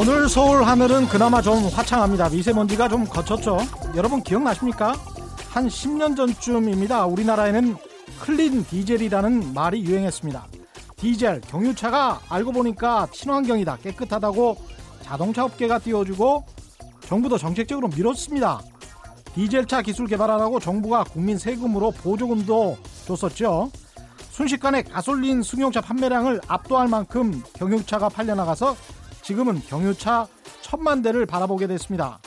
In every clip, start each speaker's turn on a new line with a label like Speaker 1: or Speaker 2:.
Speaker 1: 오늘 서울 하늘은 그나마 좀 화창합니다. 미세먼지가 좀 걷혔죠. 여러분 기억나십니까? 한 10년 전쯤입니다. 우리나라에는 clean 디젤이라는 말이 유행했습니다. 디젤, 경유차가 알고 보니까 친환경이다, 깨끗하다고 자동차 업계가 띄워주고 정부도 정책적으로 밀었습니다. 디젤차 기술 개발하라고 정부가 국민 세금으로 보조금도 줬었죠. 순식간에 가솔린 승용차 판매량을 압도할 만큼 경유차가 팔려나가서 지금은 경유차 천만 대를 바라보게 됐습니다.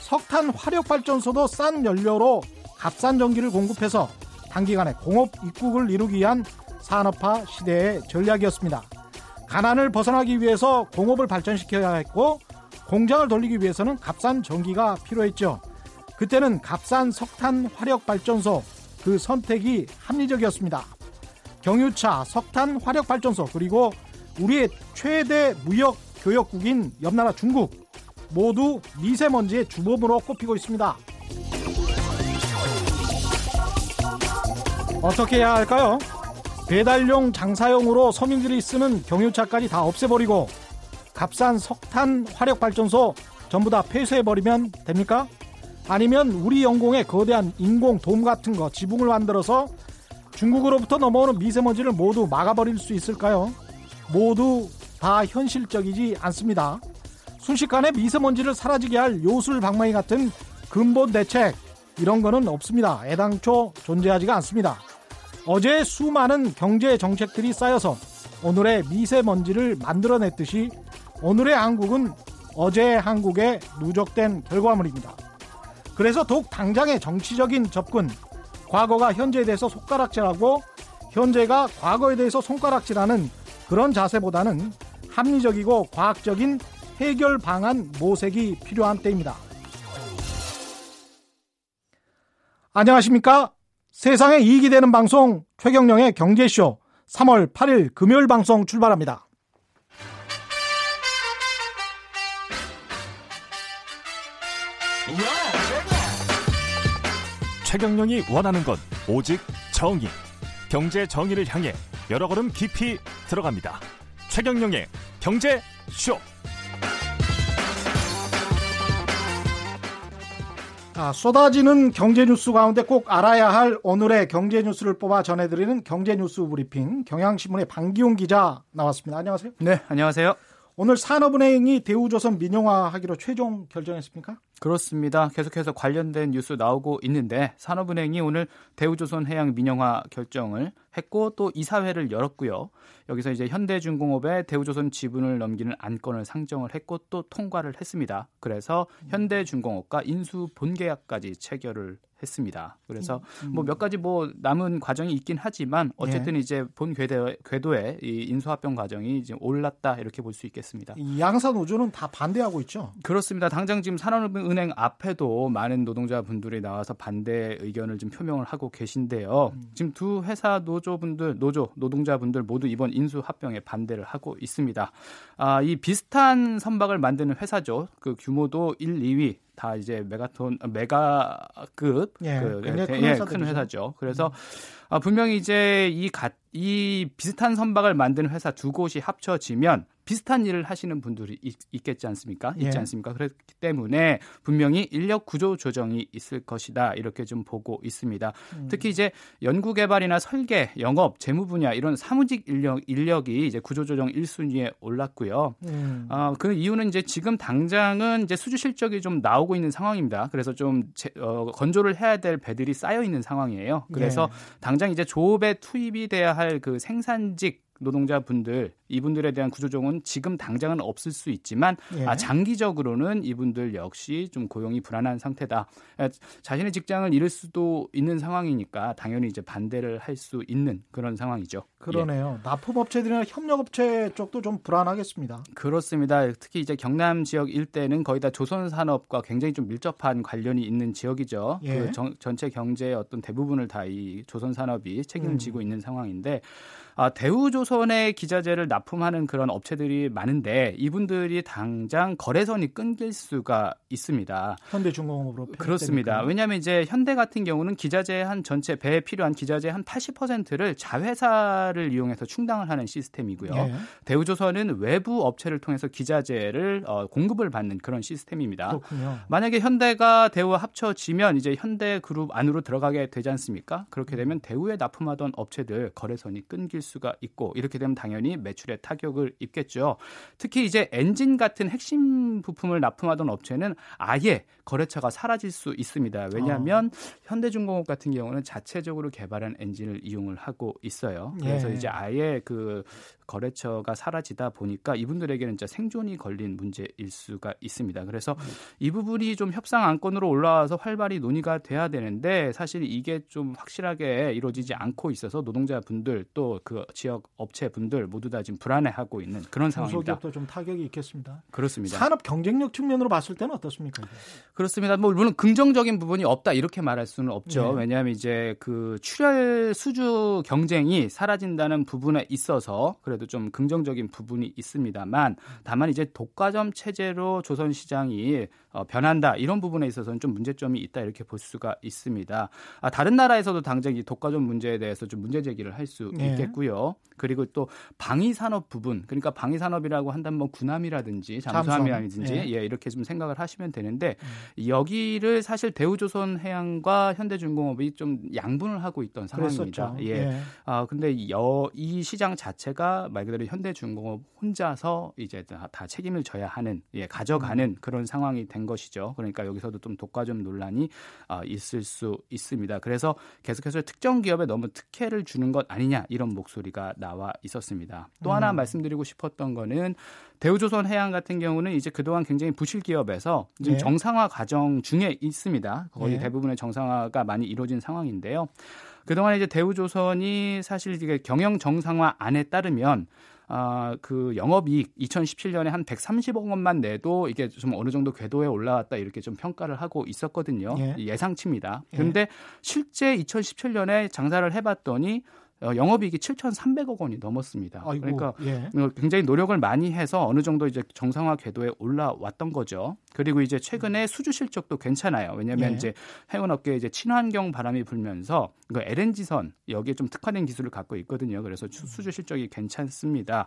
Speaker 1: 석탄 화력 발전소도 싼 연료로 값싼 전기를 공급해서 단기간에 공업 입국을 이루기 위한 산업화 시대의 전략이었습니다. 가난을 벗어나기 위해서 공업을 발전시켜야 했고 공장을 돌리기 위해서는 값싼 전기가 필요했죠. 그때는 값싼 석탄 화력 발전소 그 선택이 합리적이었습니다. 경유차, 석탄 화력 발전소 그리고 우리의 최대 무역 교역국인 옆나라 중국 모두 미세먼지의 주범으로 꼽히고 있습니다. 어떻게 해야 할까요? 배달용 장사용으로 서민들이 쓰는 경유차까지 다 없애버리고 값싼 석탄 화력 발전소 전부 다 폐쇄해버리면 됩니까? 아니면 우리 연공에 거대한 인공 돔 같은 거 지붕을 만들어서 중국으로부터 넘어오는 미세먼지를 모두 막아버릴 수 있을까요? 모두 다 현실적이지 않습니다. 순식간에 미세먼지를 사라지게 할 요술 방망이 같은 근본 대책 이런 거는 없습니다. 애당초 존재하지가 않습니다. 어제 수많은 경제 정책들이 쌓여서 오늘의 미세먼지를 만들어냈듯이 오늘의 한국은 어제의 한국의 누적된 결과물입니다. 그래서 더욱 당장의 정치적인 접근, 과거가 현재에 대해서 손가락질하고 현재가 과거에 대해서 손가락질하는 그런 자세보다는 합리적이고 과학적인 해결 방안 모색이 필요한 때입니다. 안녕하십니까? 세상에 이익이 되는 방송 최경령의 경제쇼 3월 8일 금요일 방송 출발합니다.
Speaker 2: 최경령이 원하는 건 오직 정의. 경제 정의를 향해 여러 걸음 깊이 들어갑니다. 최경령의 경제 쇼.
Speaker 1: 아, 쏟아지는 경제 뉴스 가운데 꼭 알아야 할 오늘의 경제 뉴스를 뽑아 전해드리는 경제 뉴스 브리핑 경향신문의 방기용 기자 나왔습니다. 안녕하세요.
Speaker 3: 네, 안녕하세요.
Speaker 1: 오늘 산업은행이 대우조선 민영화하기로 최종 결정했습니까?
Speaker 3: 그렇습니다. 계속해서 관련된 뉴스 나오고 있는데 산업은행이 오늘 대우조선 해양 민영화 결정을 했고 또 이사회를 열었고요. 여기서 이제 현대중공업에 대우조선 지분을 넘기는 안건을 상정을 했고 또 통과를 했습니다. 그래서 현대중공업과 인수 본계약까지 체결을 했습니다. 그래서 음, 음. 뭐몇 가지 뭐 남은 과정이 있긴 하지만 어쨌든 예. 이제 본 궤도, 궤도에 이 인수합병 과정이 이제 올랐다 이렇게 볼 수 있겠습니다.
Speaker 1: 양사 노조는 다 반대하고 있죠.
Speaker 3: 그렇습니다. 당장 지금 산업은행 앞에도 많은 노동자분들이 나와서 반대 의견을 좀 표명을 하고 계신데요. 음. 지금 두 회사 노조분들 노조 노동자분들 모두 이번 인수합병에 반대를 하고 있습니다. 아, 이 비슷한 선박을 만드는 회사죠. 그 규모도 1, 2위 다 이제 메가톤 메가급
Speaker 1: 예, 그,
Speaker 3: 큰, 예, 큰 회사죠. 그래서 음. 아, 분명히 이제 이, 가, 이 비슷한 선박을 만드는 회사 두 곳이 합쳐지면 비슷한 일을 하시는 분들이 있, 겠지 않습니까? 있지 예. 않습니까? 그렇기 때문에 분명히 인력 구조 조정이 있을 것이다. 이렇게 좀 보고 있습니다. 음. 특히 이제 연구 개발이나 설계, 영업, 재무 분야 이런 사무직 인력 인력이 이제 구조 조정 1순위에 올랐고요. 음. 어, 그 이유는 이제 지금 당장은 이제 수주 실적이 좀 나오고 있는 상황입니다. 그래서 좀 제, 어, 건조를 해야 될 배들이 쌓여 있는 상황이에요. 그래서 예. 당장 이제 조업에 투입이 돼야 할 그 생산직 노동자분들 이분들에 대한 구조조정은 지금 당장은 없을 수 있지만 예. 아, 장기적으로는 이분들 역시 좀 고용이 불안한 상태다. 아, 자신의 직장을 잃을 수도 있는 상황이니까 당연히 이제 반대를 할 수 있는 그런 상황이죠.
Speaker 1: 그러네요. 예. 납품업체들이나 협력업체 쪽도 좀 불안하겠습니다.
Speaker 3: 그렇습니다. 특히 이제 경남 지역 일대는 거의 다 조선 산업과 굉장히 좀 밀접한 관련이 있는 지역이죠. 예. 그 정, 전체 경제의 어떤 대부분을 다 이 조선 산업이 책임을 지고 음. 있는 상황인데 아, 대우조선의 기자재를 납품하는 그런 업체들이 많은데 이분들이 당장 거래선이 끊길 수가 있습니다.
Speaker 1: 현대중공업으로
Speaker 3: 그렇습니다. 왜냐하면 이제 현대 같은 경우는 기자재 한 전체 배에 필요한 기자재 한 80%를 자회사를 이용해서 충당을 하는 시스템이고요. 예. 대우조선은 외부 업체를 통해서 기자재를 어, 공급을 받는 그런 시스템입니다.
Speaker 1: 그렇군요.
Speaker 3: 만약에 현대가 대우와 합쳐지면 이제 현대그룹 안으로 들어가게 되지 않습니까? 그렇게 되면 대우에 납품하던 업체들 거래선이 끊길 수가 있고 이렇게 되면 당연히 매출에 타격을 입겠죠. 특히 이제 엔진 같은 핵심 부품을 납품하던 업체는 아예 거래처가 사라질 수 있습니다. 왜냐하면 어. 현대중공업 같은 경우는 자체적으로 개발한 엔진을 이용을 하고 있어요. 그래서 예. 이제 아예 그 거래처가 사라지다 보니까 이분들에게는 진짜 생존이 걸린 문제일 수가 있습니다. 그래서 이 부분이 좀 협상 안건으로 올라와서 활발히 논의가 돼야 되는데 사실 이게 좀 확실하게 이루어지지 않고 있어서 노동자분들 또그 지역 업체 분들 모두 다 지금 불안해하고 있는 그런 상황입니다.
Speaker 1: 중소기업도 좀 타격이 있겠습니다.
Speaker 3: 그렇습니다.
Speaker 1: 산업 경쟁력 측면으로 봤을 때는 어떻습니까?
Speaker 3: 그렇습니다. 뭐 물론 긍정적인 부분이 없다 이렇게 말할 수는 없죠. 네. 왜냐하면 이제 그 출혈 수주 경쟁이 사라진다는 부분에 있어서 그래도 좀 긍정적인 부분이 있습니다만 다만 이제 독과점 체제로 조선 시장이 어, 변한다 이런 부분에 있어서는 좀 문제점이 있다 이렇게 볼 수가 있습니다. 아, 다른 나라에서도 당장 이 독과점 문제에 대해서 좀 문제 제기를 할수 네. 있겠고요. 그리고 또 방위 산업 부분 그러니까 방위 산업이라고 한다면 뭐 군함이라든지 잠수함이라든지 네. 예, 이렇게 좀 생각을 하시면 되는데 음. 여기를 사실 대우조선 해양과 현대중공업이 좀 양분을 하고 있던 상황입니다. 그랬었죠. 예. 예. 아 근데 여, 이 시장 자체가 말 그대로 현대중공업 혼자서 이제 다, 다 책임을 져야 하는 예, 가져가는 음. 그런 상황이 된 것이죠. 그러니까 여기서도 좀 독과점 논란이 어, 있을 수 있습니다. 그래서 계속해서 특정 기업에 너무 특혜를 주는 것 아니냐 이런 목소리가 나와 있었습니다. 또 하나 음. 말씀드리고 싶었던 거는 대우조선 해양 같은 경우는 이제 그동안 굉장히 부실 기업에서 지금 네. 정상화 과정 중에 있습니다. 거의 네. 대부분의 정상화가 많이 이루어진 상황인데요. 그동안 이제 대우조선이 사실 이게 경영 정상화 안에 따르면 아, 그 영업이익 2017년에 한 130억 원만 내도 이게 좀 어느 정도 궤도에 올라왔다 이렇게 좀 평가를 하고 있었거든요. 예. 상치입니다 그런데 예. 실제 2017년에 장사를 해봤더니 어, 영업이익이 7,300억 원이 넘었습니다. 아이고, 그러니까 예. 어, 굉장히 노력을 많이 해서 어느 정도 이제 정상화 궤도에 올라왔던 거죠. 그리고 이제 최근에 수주 실적도 괜찮아요. 왜냐하면 예. 이제 해운업계에 이제 친환경 바람이 불면서 그 LNG선 여기에 좀 특화된 기술을 갖고 있거든요. 그래서 수주 실적이 괜찮습니다.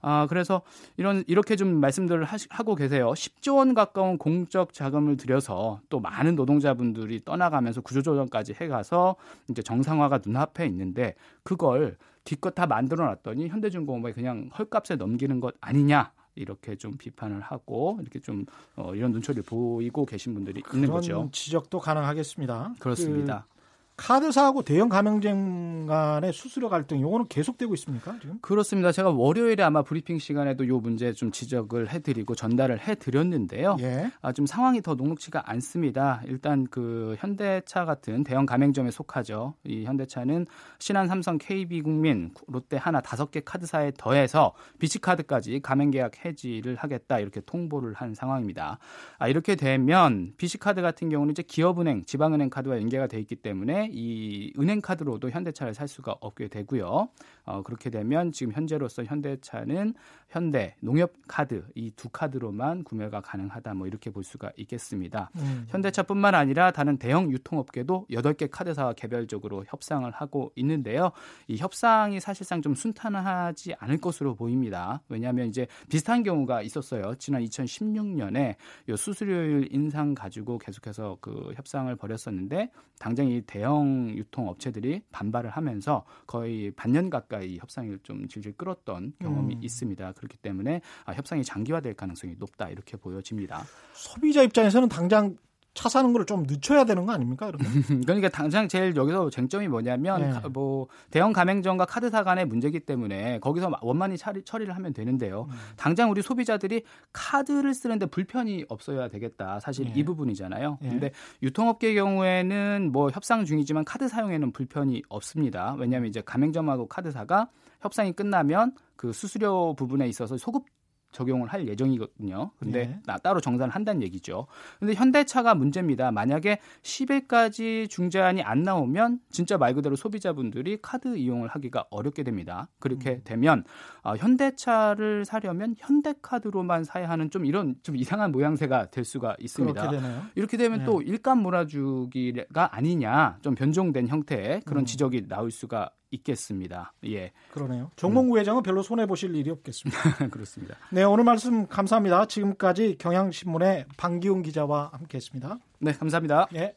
Speaker 3: 아, 그래서 이런 이렇게 좀 말씀들을 하고 계세요. 10조 원 가까운 공적 자금을 들여서 또 많은 노동자분들이 떠나가면서 구조조정까지 해가서 이제 정상화가 눈앞에 있는데 그걸 기껏 다 만들어 놨더니 현대중공업에 그냥 헐값에 넘기는 것 아니냐 이렇게 좀 비판을 하고 이렇게 좀 어, 이런 눈초리를 보이고 계신 분들이 있는 거죠.
Speaker 1: 지적도 가능하겠습니다.
Speaker 3: 그렇습니다.
Speaker 1: 그 카드사하고 대형 가맹점 간의 수수료 갈등 요거는 계속되고 있습니까 지금?
Speaker 3: 그렇습니다. 제가 월요일에 아마 브리핑 시간에도 요 문제 좀 지적을 해드리고 전달을 해드렸는데요. 예. 아, 좀 상황이 더 녹록치가 않습니다. 일단 그 현대차 같은 대형 가맹점에 속하죠. 이 현대차는 신한, 삼성, KB국민, 롯데 하나 다섯 개 카드사에 더해서 BC카드까지 가맹계약 해지를 하겠다 이렇게 통보를 한 상황입니다. 아, 이렇게 되면 BC카드 같은 경우는 이제 기업은행, 지방은행 카드와 연계가 돼 있기 때문에 이 은행 카드로도 현대차를 살 수가 없게 되고요. 어, 그렇게 되면 지금 현재로서 현대차는 현대 농협 카드 이 두 카드로만 구매가 가능하다 뭐 이렇게 볼 수가 있겠습니다. 음. 현대차뿐만 아니라 다른 대형 유통업계도 8개 카드사와 개별적으로 협상을 하고 있는데요. 이 협상이 사실상 좀 순탄하지 않을 것으로 보입니다. 왜냐하면 이제 비슷한 경우가 있었어요. 지난 2016년에 요 수수료율 인상 가지고 계속해서 그 협상을 벌였었는데 당장 이 대형 유통업체들이 반발을 하면서 거의 반년 가까이 협상을 좀 질질 끌었던 경험이 음. 있습니다. 그렇기 때문에 아, 협상이 장기화될 가능성이 높다 이렇게 보여집니다.
Speaker 1: 소비자 입장에서는 당장 차 사는 걸 좀 늦춰야 되는 거 아닙니까?
Speaker 3: 그러니까 당장 제일 여기서 쟁점이 뭐냐면 네. 뭐 대형 가맹점과 카드사 간의 문제기 때문에 거기서 원만히 처리, 처리를 하면 되는데요. 음. 당장 우리 소비자들이 카드를 쓰는데 불편이 없어야 되겠다. 사실 네. 이 부분이잖아요. 네. 근데 유통업계의 경우에는 뭐 협상 중이지만 카드 사용에는 불편이 없습니다. 왜냐하면 이제 가맹점하고 카드사가 협상이 끝나면 그 수수료 부분에 있어서 소급 적용을 할 예정이거든요. 근데 네. 따로 정산을 한다는 얘기죠. 근데 현대차가 문제입니다. 만약에 10회까지 중재안이 안 나오면 진짜 말 그대로 소비자분들이 카드 이용을 하기가 어렵게 됩니다. 그렇게 음. 되면 어, 현대차를 사려면 현대카드로만 사야 하는 좀 이런 좀 이상한 모양새가 될 수가 있습니다. 이렇게 되면 네. 또 일감 몰아주기가 아니냐 좀 변종된 형태의 그런 음. 지적이 나올 수가 있겠습니다. 예.
Speaker 1: 그러네요. 정몽구 음. 회장은 별로 손해 보실 일이 없겠습니다.
Speaker 3: 그렇습니다.
Speaker 1: 네, 오늘 말씀 감사합니다. 지금까지 경향신문의 방기훈 기자와 함께했습니다.
Speaker 3: 네, 감사합니다.
Speaker 1: 예.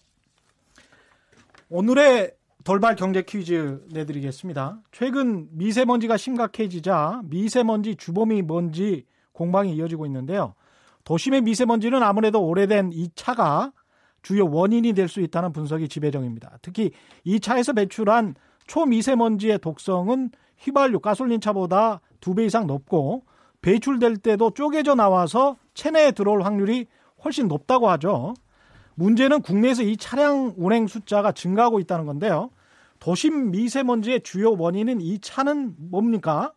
Speaker 1: 오늘의 돌발 경제 퀴즈 내드리겠습니다. 최근 미세먼지가 심각해지자 미세먼지 주범이 뭔지 공방이 이어지고 있는데요. 도심의 미세먼지는 아무래도 오래된 이 차가 주요 원인이 될 수 있다는 분석이 지배적입니다. 특히 이 차에서 배출한 초미세먼지의 독성은 휘발유 가솔린 차보다 두 배 이상 높고 배출될 때도 쪼개져 나와서 체내에 들어올 확률이 훨씬 높다고 하죠. 문제는 국내에서 이 차량 운행 숫자가 증가하고 있다는 건데요. 도심 미세먼지의 주요 원인은 이 차는 뭡니까?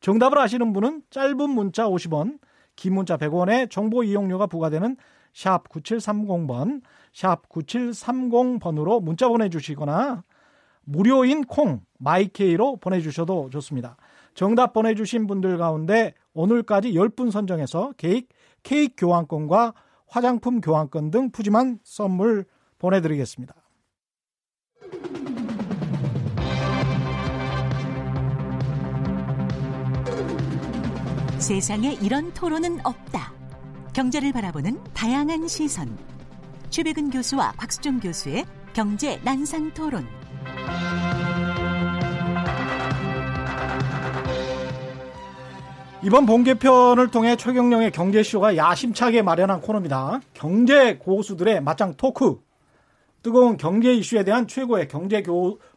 Speaker 1: 정답을 아시는 분은 짧은 문자 50원, 긴 문자 100원에 정보 이용료가 부과되는 샵 9730번, 샵 9730번으로 문자 보내주시거나 무료인 콩 마이케이로 보내주셔도 좋습니다. 정답 보내주신 분들 가운데 오늘까지 10분 선정해서 케이크, 케이크 교환권과 화장품 교환권 등 푸짐한 선물 보내드리겠습니다.
Speaker 4: 세상에 이런 토론은 없다. 경제를 바라보는 다양한 시선. 최백은 교수와 곽수종 교수의 경제 난상 토론.
Speaker 1: 이번 본개편을 통해 최경령의 경제쇼가 야심차게 마련한 코너입니다. 경제 고수들의 맞짱 토크. 뜨거운 경제 이슈에 대한 최고의 경제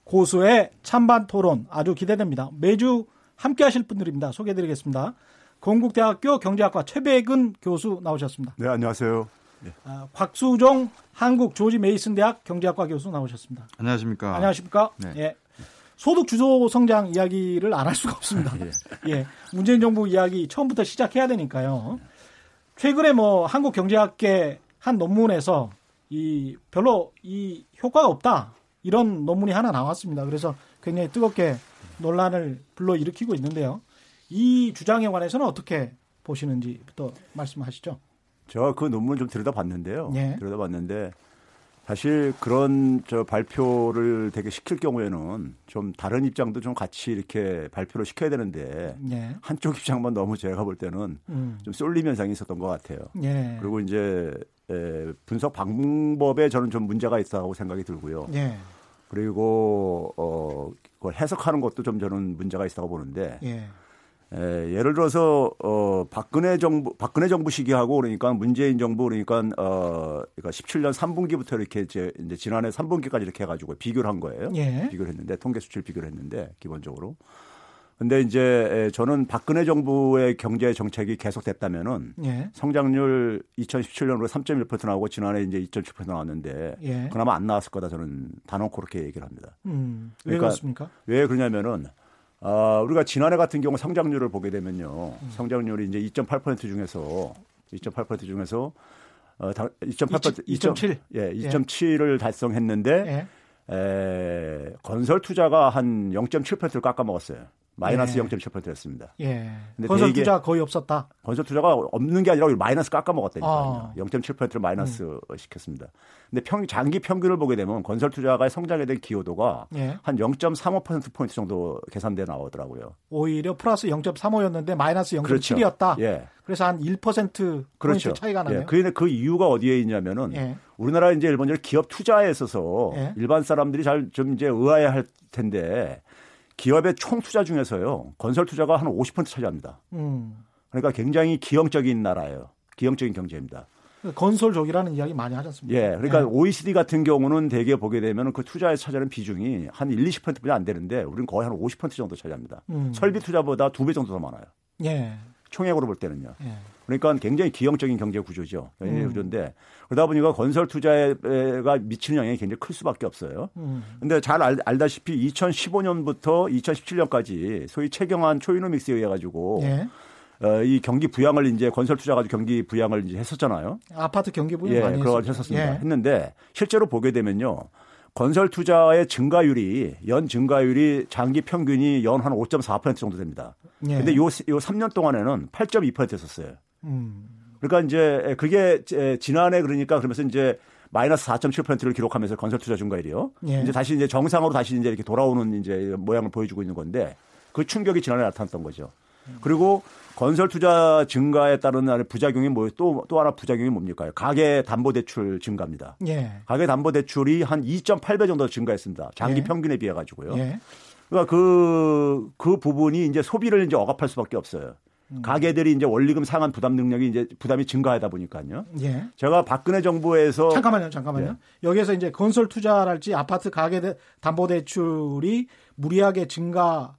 Speaker 1: 고수의 찬반 토론 아주 기대됩니다. 매주 함께 하실 분들입니다. 소개해 드리겠습니다. 건국대학교 경제학과 최백은 교수 나오셨습니다.
Speaker 5: 네, 안녕하세요.
Speaker 1: 네. 아, 곽수종 한국 조지 메이슨 대학 경제학과 교수 나오셨습니다.
Speaker 5: 안녕하십니까.
Speaker 1: 안녕하십니까. 네. 예. 소득 주도 성장 이야기를 안 할 수가 없습니다. 예. 예. 문재인 정부 이야기 처음부터 시작해야 되니까요. 최근에 뭐 한국 경제학계 한 논문에서 이 별로 이 효과가 없다. 이런 논문이 하나 나왔습니다. 그래서 굉장히 뜨겁게 논란을 불러일으키고 있는데요. 이 주장에 관해서는 어떻게 보시는지부터 말씀하시죠.
Speaker 5: 제가 그 논문을 좀 들여다봤는데요. 예. 들여다봤는데 사실 그런 저 발표를 되게 시킬 경우에는 좀 다른 입장도 좀 같이 이렇게 발표를 시켜야 되는데 예. 한쪽 입장만 너무 제가 볼 때는 음. 좀 쏠림 현상이 있었던 것 같아요. 예. 그리고 이제 에, 분석 방법에 저는 좀 문제가 있다고 생각이 들고요. 예. 그리고 어, 그걸 해석하는 것도 좀 저는 문제가 있다고 보는데 예. 에, 예를 들어서 어 박근혜 정부 박근혜 정부 시기하고 그러니까 문재인 정부 그러니까 어 그러니까 17년 3분기부터 이렇게 이제, 이제 지난해 3분기까지 이렇게 해 가지고 비교를 한 거예요. 예. 비교를 했는데 통계 수치를 비교를 했는데 기본적으로. 근데 이제 저는 박근혜 정부의 경제 정책이 계속됐다면은 예. 성장률 2017년으로 3.1% 나오고 지난해 이제 2.7% 나왔는데 예. 그나마 안 나왔을 거다 저는 단언코 그렇게 얘기를 합니다.
Speaker 1: 음, 왜 그러니까 그렇습니까?
Speaker 5: 왜 그러냐면은 아, 우리가 지난해 같은 경우 성장률을 보게 되면요. 음. 성장률이 이제 2.8% 중에서 2.8% 중에서 어, 2.8%
Speaker 1: 2.7
Speaker 5: 예, 2.7을 예. 달성했는데 예. 에, 건설 투자가 한 0.7%를 깎아 먹었어요. 마이너스 예. 0.7%였습니다.
Speaker 1: 예. 근데 건설 투자 거의 없었다.
Speaker 5: 건설 투자가 없는 게 아니라 마이너스 깎아 먹었다니까요. 아. 0.7%를 마이너스 음. 시켰습니다. 근데 평 장기 평균을 보게 되면 건설 투자가 성장에 대한 기여도가 예. 한 0.35% 포인트 정도 계산돼 나오더라고요.
Speaker 1: 오히려 플러스 0.35였는데 마이너스 0.7이었다. 그렇죠. 예. 그래서 한 1% 그렇죠. 차이가 나네요. 예.
Speaker 5: 그, 그 이유가 어디에 있냐면은 예. 우리나라 이제 일본적으로 기업 투자에 있어서 예. 일반 사람들이 잘 좀 이제 의아해 할 텐데 기업의 총 투자 중에서요 건설 투자가 한 50% 차지합니다. 음. 그러니까 굉장히 기형적인 나라예요. 기형적인 경제입니다.
Speaker 1: 건설족이라는 이야기 많이 하지 않습니까?
Speaker 5: 예. 그러니까 예. OECD 같은 경우는 대개 보게 되면 그 투자에 차지하는 비중이 한 1, 20%뿐이 안 되는데 우리는 거의 한 50% 정도 차지합니다. 음. 설비 투자보다 두 배 정도 더 많아요. 예. 총액으로 볼 때는요. 예. 그러니까 굉장히 기형적인 경제 구조죠. 경제 음. 구조인데 그러다 보니까 건설 투자가 미치는 영향이 굉장히 클 수밖에 없어요. 음. 근데 잘 알, 알다시피 2015년부터 2017년까지 소위 최경환 초이노믹스에 의해 가지고 예. 어, 이 경기 부양을 이제 건설 투자 가지고 경기 부양을 이제 했었잖아요.
Speaker 1: 아파트 경기 부양
Speaker 5: 예,
Speaker 1: 많이
Speaker 5: 그거 했었습니다. 예. 했는데 실제로 보게 되면요. 건설 투자의 증가율이 연 증가율이 장기 평균이 연 한 5.4% 정도 됩니다. 예. 근데 요, 요 3년 동안에는 8.2%였었어요. 음. 그러니까 이제 그게 지난해 그러니까 그러면서 이제 마이너스 4.7%를 기록하면서 건설 투자 증가율이요. 예. 이제 다시 이제 정상으로 다시 이제 이렇게 돌아오는 이제 모양을 보여주고 있는 건데 그 충격이 지난해 나타났던 거죠. 그리고 건설 투자 증가에 따른 부작용이 뭐또또 하나 부작용이 뭡니까? 가계 담보 대출 증가입니다. 예. 가계 담보 대출이 한 2.8배 정도 증가했습니다. 장기 예. 평균에 비해 가지고요. 예. 그러니까 그, 그 부분이 이제 소비를 이제 억압할 수밖에 없어요. 음. 가게들이 이제 원리금 상한 부담 능력이 이제 부담이 증가하다 보니까요. 예. 제가 박근혜 정부에서
Speaker 1: 잠깐만요, 잠깐만요. 예. 여기에서 이제 건설 투자랄지 아파트 가계 담보 대출이 무리하게 증가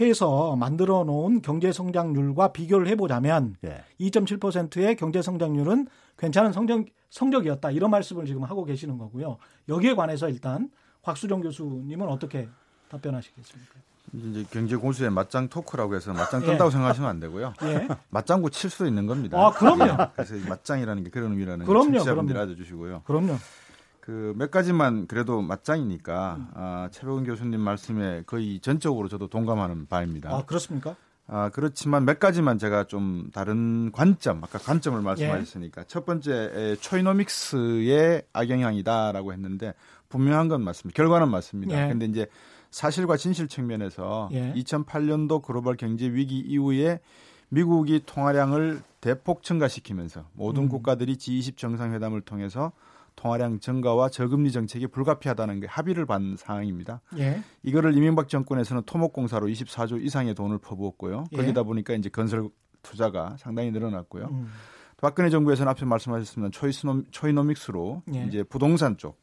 Speaker 1: 해서 만들어 놓은 경제 성장률과 비교를 해보자면 예. 2.7%의 경제 성장률은 괜찮은 성적, 성적이었다 이런 말씀을 지금 하고 계시는 거고요. 여기에 관해서 일단 곽수정 교수님은 어떻게 답변하시겠습니까?
Speaker 6: 이제 경제 고수의 맞짱 토크라고 해서 맞짱 뜬다고 예. 생각하시면 안 되고요. 예. 맞장구 칠 수도 있는 겁니다.
Speaker 1: 아, 그럼요. 예.
Speaker 6: 그래서 맞짱이라는 게 그런 의미라는 그럼요, 청취자분들이 알아주시고요.
Speaker 1: 그럼요.
Speaker 6: 그 몇 가지만 그래도 맞짱이니까 음. 아, 최백운 교수님 말씀에 거의 전적으로 저도 동감하는 바입니다.
Speaker 1: 아 그렇습니까?
Speaker 6: 아 그렇지만 몇 가지만 제가 좀 다른 관점, 아까 관점을 말씀하셨으니까 예. 첫 번째 초이노믹스의 악영향이다라고 했는데 분명한 건 맞습니다. 결과는 맞습니다. 예. 근데 이제 사실과 진실 측면에서 예. 2008년도 글로벌 경제 위기 이후에 미국이 통화량을 대폭 증가시키면서 모든 음. 국가들이 G20 정상회담을 통해서 통화량 증가와 저금리 정책이 불가피하다는 게 합의를 반 상황입니다. 예. 이거를 이명박 정권에서는 토목공사로 24조 이상의 돈을 퍼부었고요. 예. 그러다 보니까 이제 건설 투자가 상당히 늘어났고요. 음. 박근혜 정부에서는 앞서 말씀하셨습니다. 초이스노, 초이노믹스로 예. 이제 부동산 쪽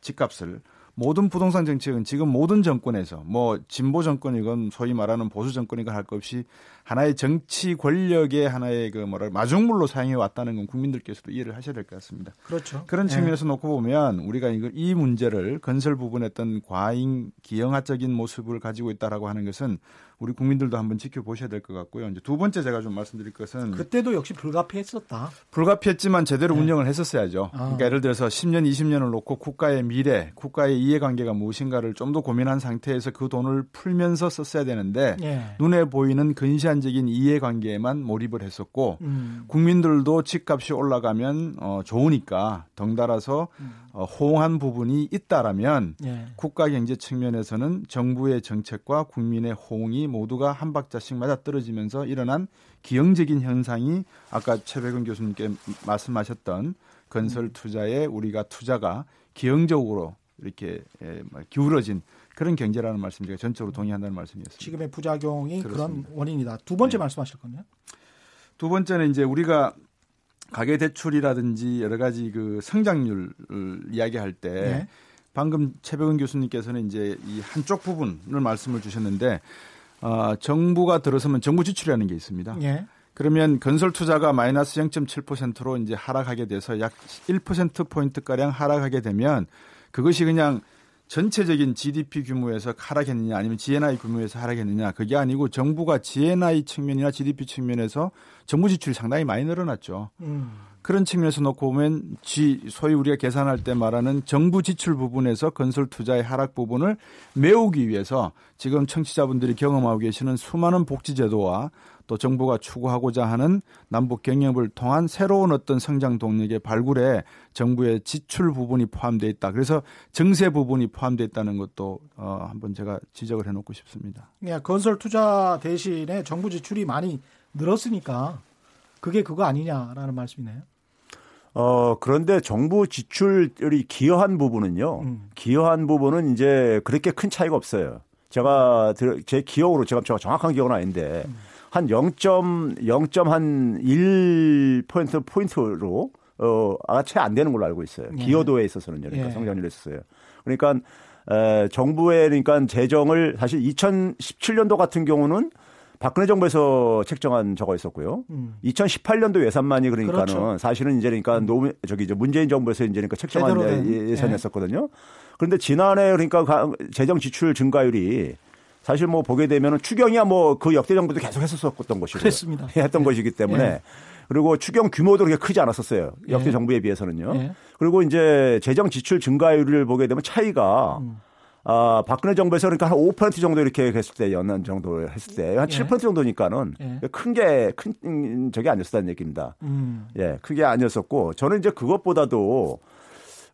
Speaker 6: 집값을 모든 부동산 정책은 지금 모든 정권에서 뭐 진보 정권이건 소위 말하는 보수 정권이건 할 것 없이 하나의 정치 권력의 하나의 그 뭐랄 마중물로 사용해 왔다는 건 국민들께서도 이해를 하셔야 될 것 같습니다.
Speaker 1: 그렇죠.
Speaker 6: 그런 측면에서 네. 놓고 보면 우리가 이 문제를 건설 부분에 어떤 과잉 기형화적인 모습을 가지고 있다라고 하는 것은 우리 국민들도 한번 지켜보셔야 될 것 같고요. 이제 두 번째 제가 좀 말씀드릴 것은
Speaker 1: 그때도 역시 불가피했었다.
Speaker 6: 불가피했지만 제대로 네. 운영을 했었어야죠. 아. 그러니까 예를 들어서 10년, 20년을 놓고 국가의 미래, 국가의 이해관계가 무엇인가를 좀 더 고민한 상태에서 그 돈을 풀면서 썼어야 되는데 네. 눈에 보이는 근시안적인 이해관계에만 몰입을 했었고 음. 국민들도 집값이 올라가면 어, 좋으니까 덩달아서 음. 어, 호응한 부분이 있다라면 네. 국가 경제 측면에서는 정부의 정책과 국민의 호응이 모두가 한 박자씩 맞아 떨어지면서 일어난 기형적인 현상이 아까 최백은 교수님께 말씀하셨던 건설 투자에 우리가 투자가 기형적으로 이렇게 예, 뭐 기울어진 그런 경제라는 말씀 제가 전적으로 동의한다는 말씀이었습니다.
Speaker 1: 지금의 부작용이 그렇습니다. 그런 원인이다. 두 번째 네. 말씀하실 건요?
Speaker 6: 두 번째는 이제 우리가 가계 대출이라든지 여러 가지 그 성장률을 이야기할 때 네. 방금 최백은 교수님께서는 이제 이 한쪽 부분을 말씀을 주셨는데 어, 정부가 들어서면 정부 지출이라는 게 있습니다. 예. 그러면 건설 투자가 마이너스 0.7%로 이제 하락하게 돼서 약 1% 포인트 가량 하락하게 되면 그것이 그냥 전체적인 GDP 규모에서 하락했느냐 아니면 GNI 규모에서 하락했느냐 그게 아니고 정부가 GNI 측면이나 GDP 측면에서 정부 지출이 상당히 많이 늘어났죠. 음. 그런 측면에서 놓고 보면 지 소위 우리가 계산할 때 말하는 정부 지출 부분에서 건설 투자의 하락 부분을 메우기 위해서 지금 청취자분들이 경험하고 계시는 수많은 복지 제도와 또 정부가 추구하고자 하는 남북 경협을 통한 새로운 어떤 성장 동력의 발굴에 정부의 지출 부분이 포함되어 있다. 그래서 정세 부분이 포함되어 있다는 것도 어, 한번 제가 지적을 해놓고 싶습니다.
Speaker 1: 예, 건설 투자 대신에 정부 지출이 많이 늘었으니까 그게 그거 아니냐라는 말씀이네요.
Speaker 5: 어, 그런데 정부 지출이 기여한 부분은요. 음. 기여한 부분은 이제 그렇게 큰 차이가 없어요. 제가 제 기억으로 제가 정확한 기억은 아닌데 음. 한 0.0.1% 포인트로 어, 아, 채안 되는 걸로 알고 있어요. 네. 기여도에 있어서는요. 그러니까 네. 성장률에 있어서요. 그러니까 에, 정부의 그러니까 재정을 사실 2017년도 같은 경우는 박근혜 정부에서 책정한 저거 있었고요. 음. 2018년도 예산만이 그러니까는 그렇죠. 사실은 이제 그러니까 음. 노 저기 이제 문재인 정부에서 이제 그러니까 책정한 예, 예산이었었거든요. 네. 그런데 지난해 그러니까 재정 지출 증가율이 사실 뭐 보게 되면은 추경이야 뭐 그 역대 정부도 계속 했었었던 것이고
Speaker 1: 그렇습니다.
Speaker 5: 했던 예. 것이기 때문에 예. 그리고 추경 규모도 그렇게 크지 않았었어요. 역대 예. 정부에 비해서는요. 예. 그리고 이제 재정 지출 증가율을 보게 되면 차이가 음. 아, 박근혜 정부에서 그러니까 한 5% 정도 이렇게 했을 때 연한 정도 했을 때 한7% 예. 정도니까는 예. 큰게 큰 적이 아니었다는 얘기입니다. 음. 예, 크게 아니었었고 저는 이제 그것보다도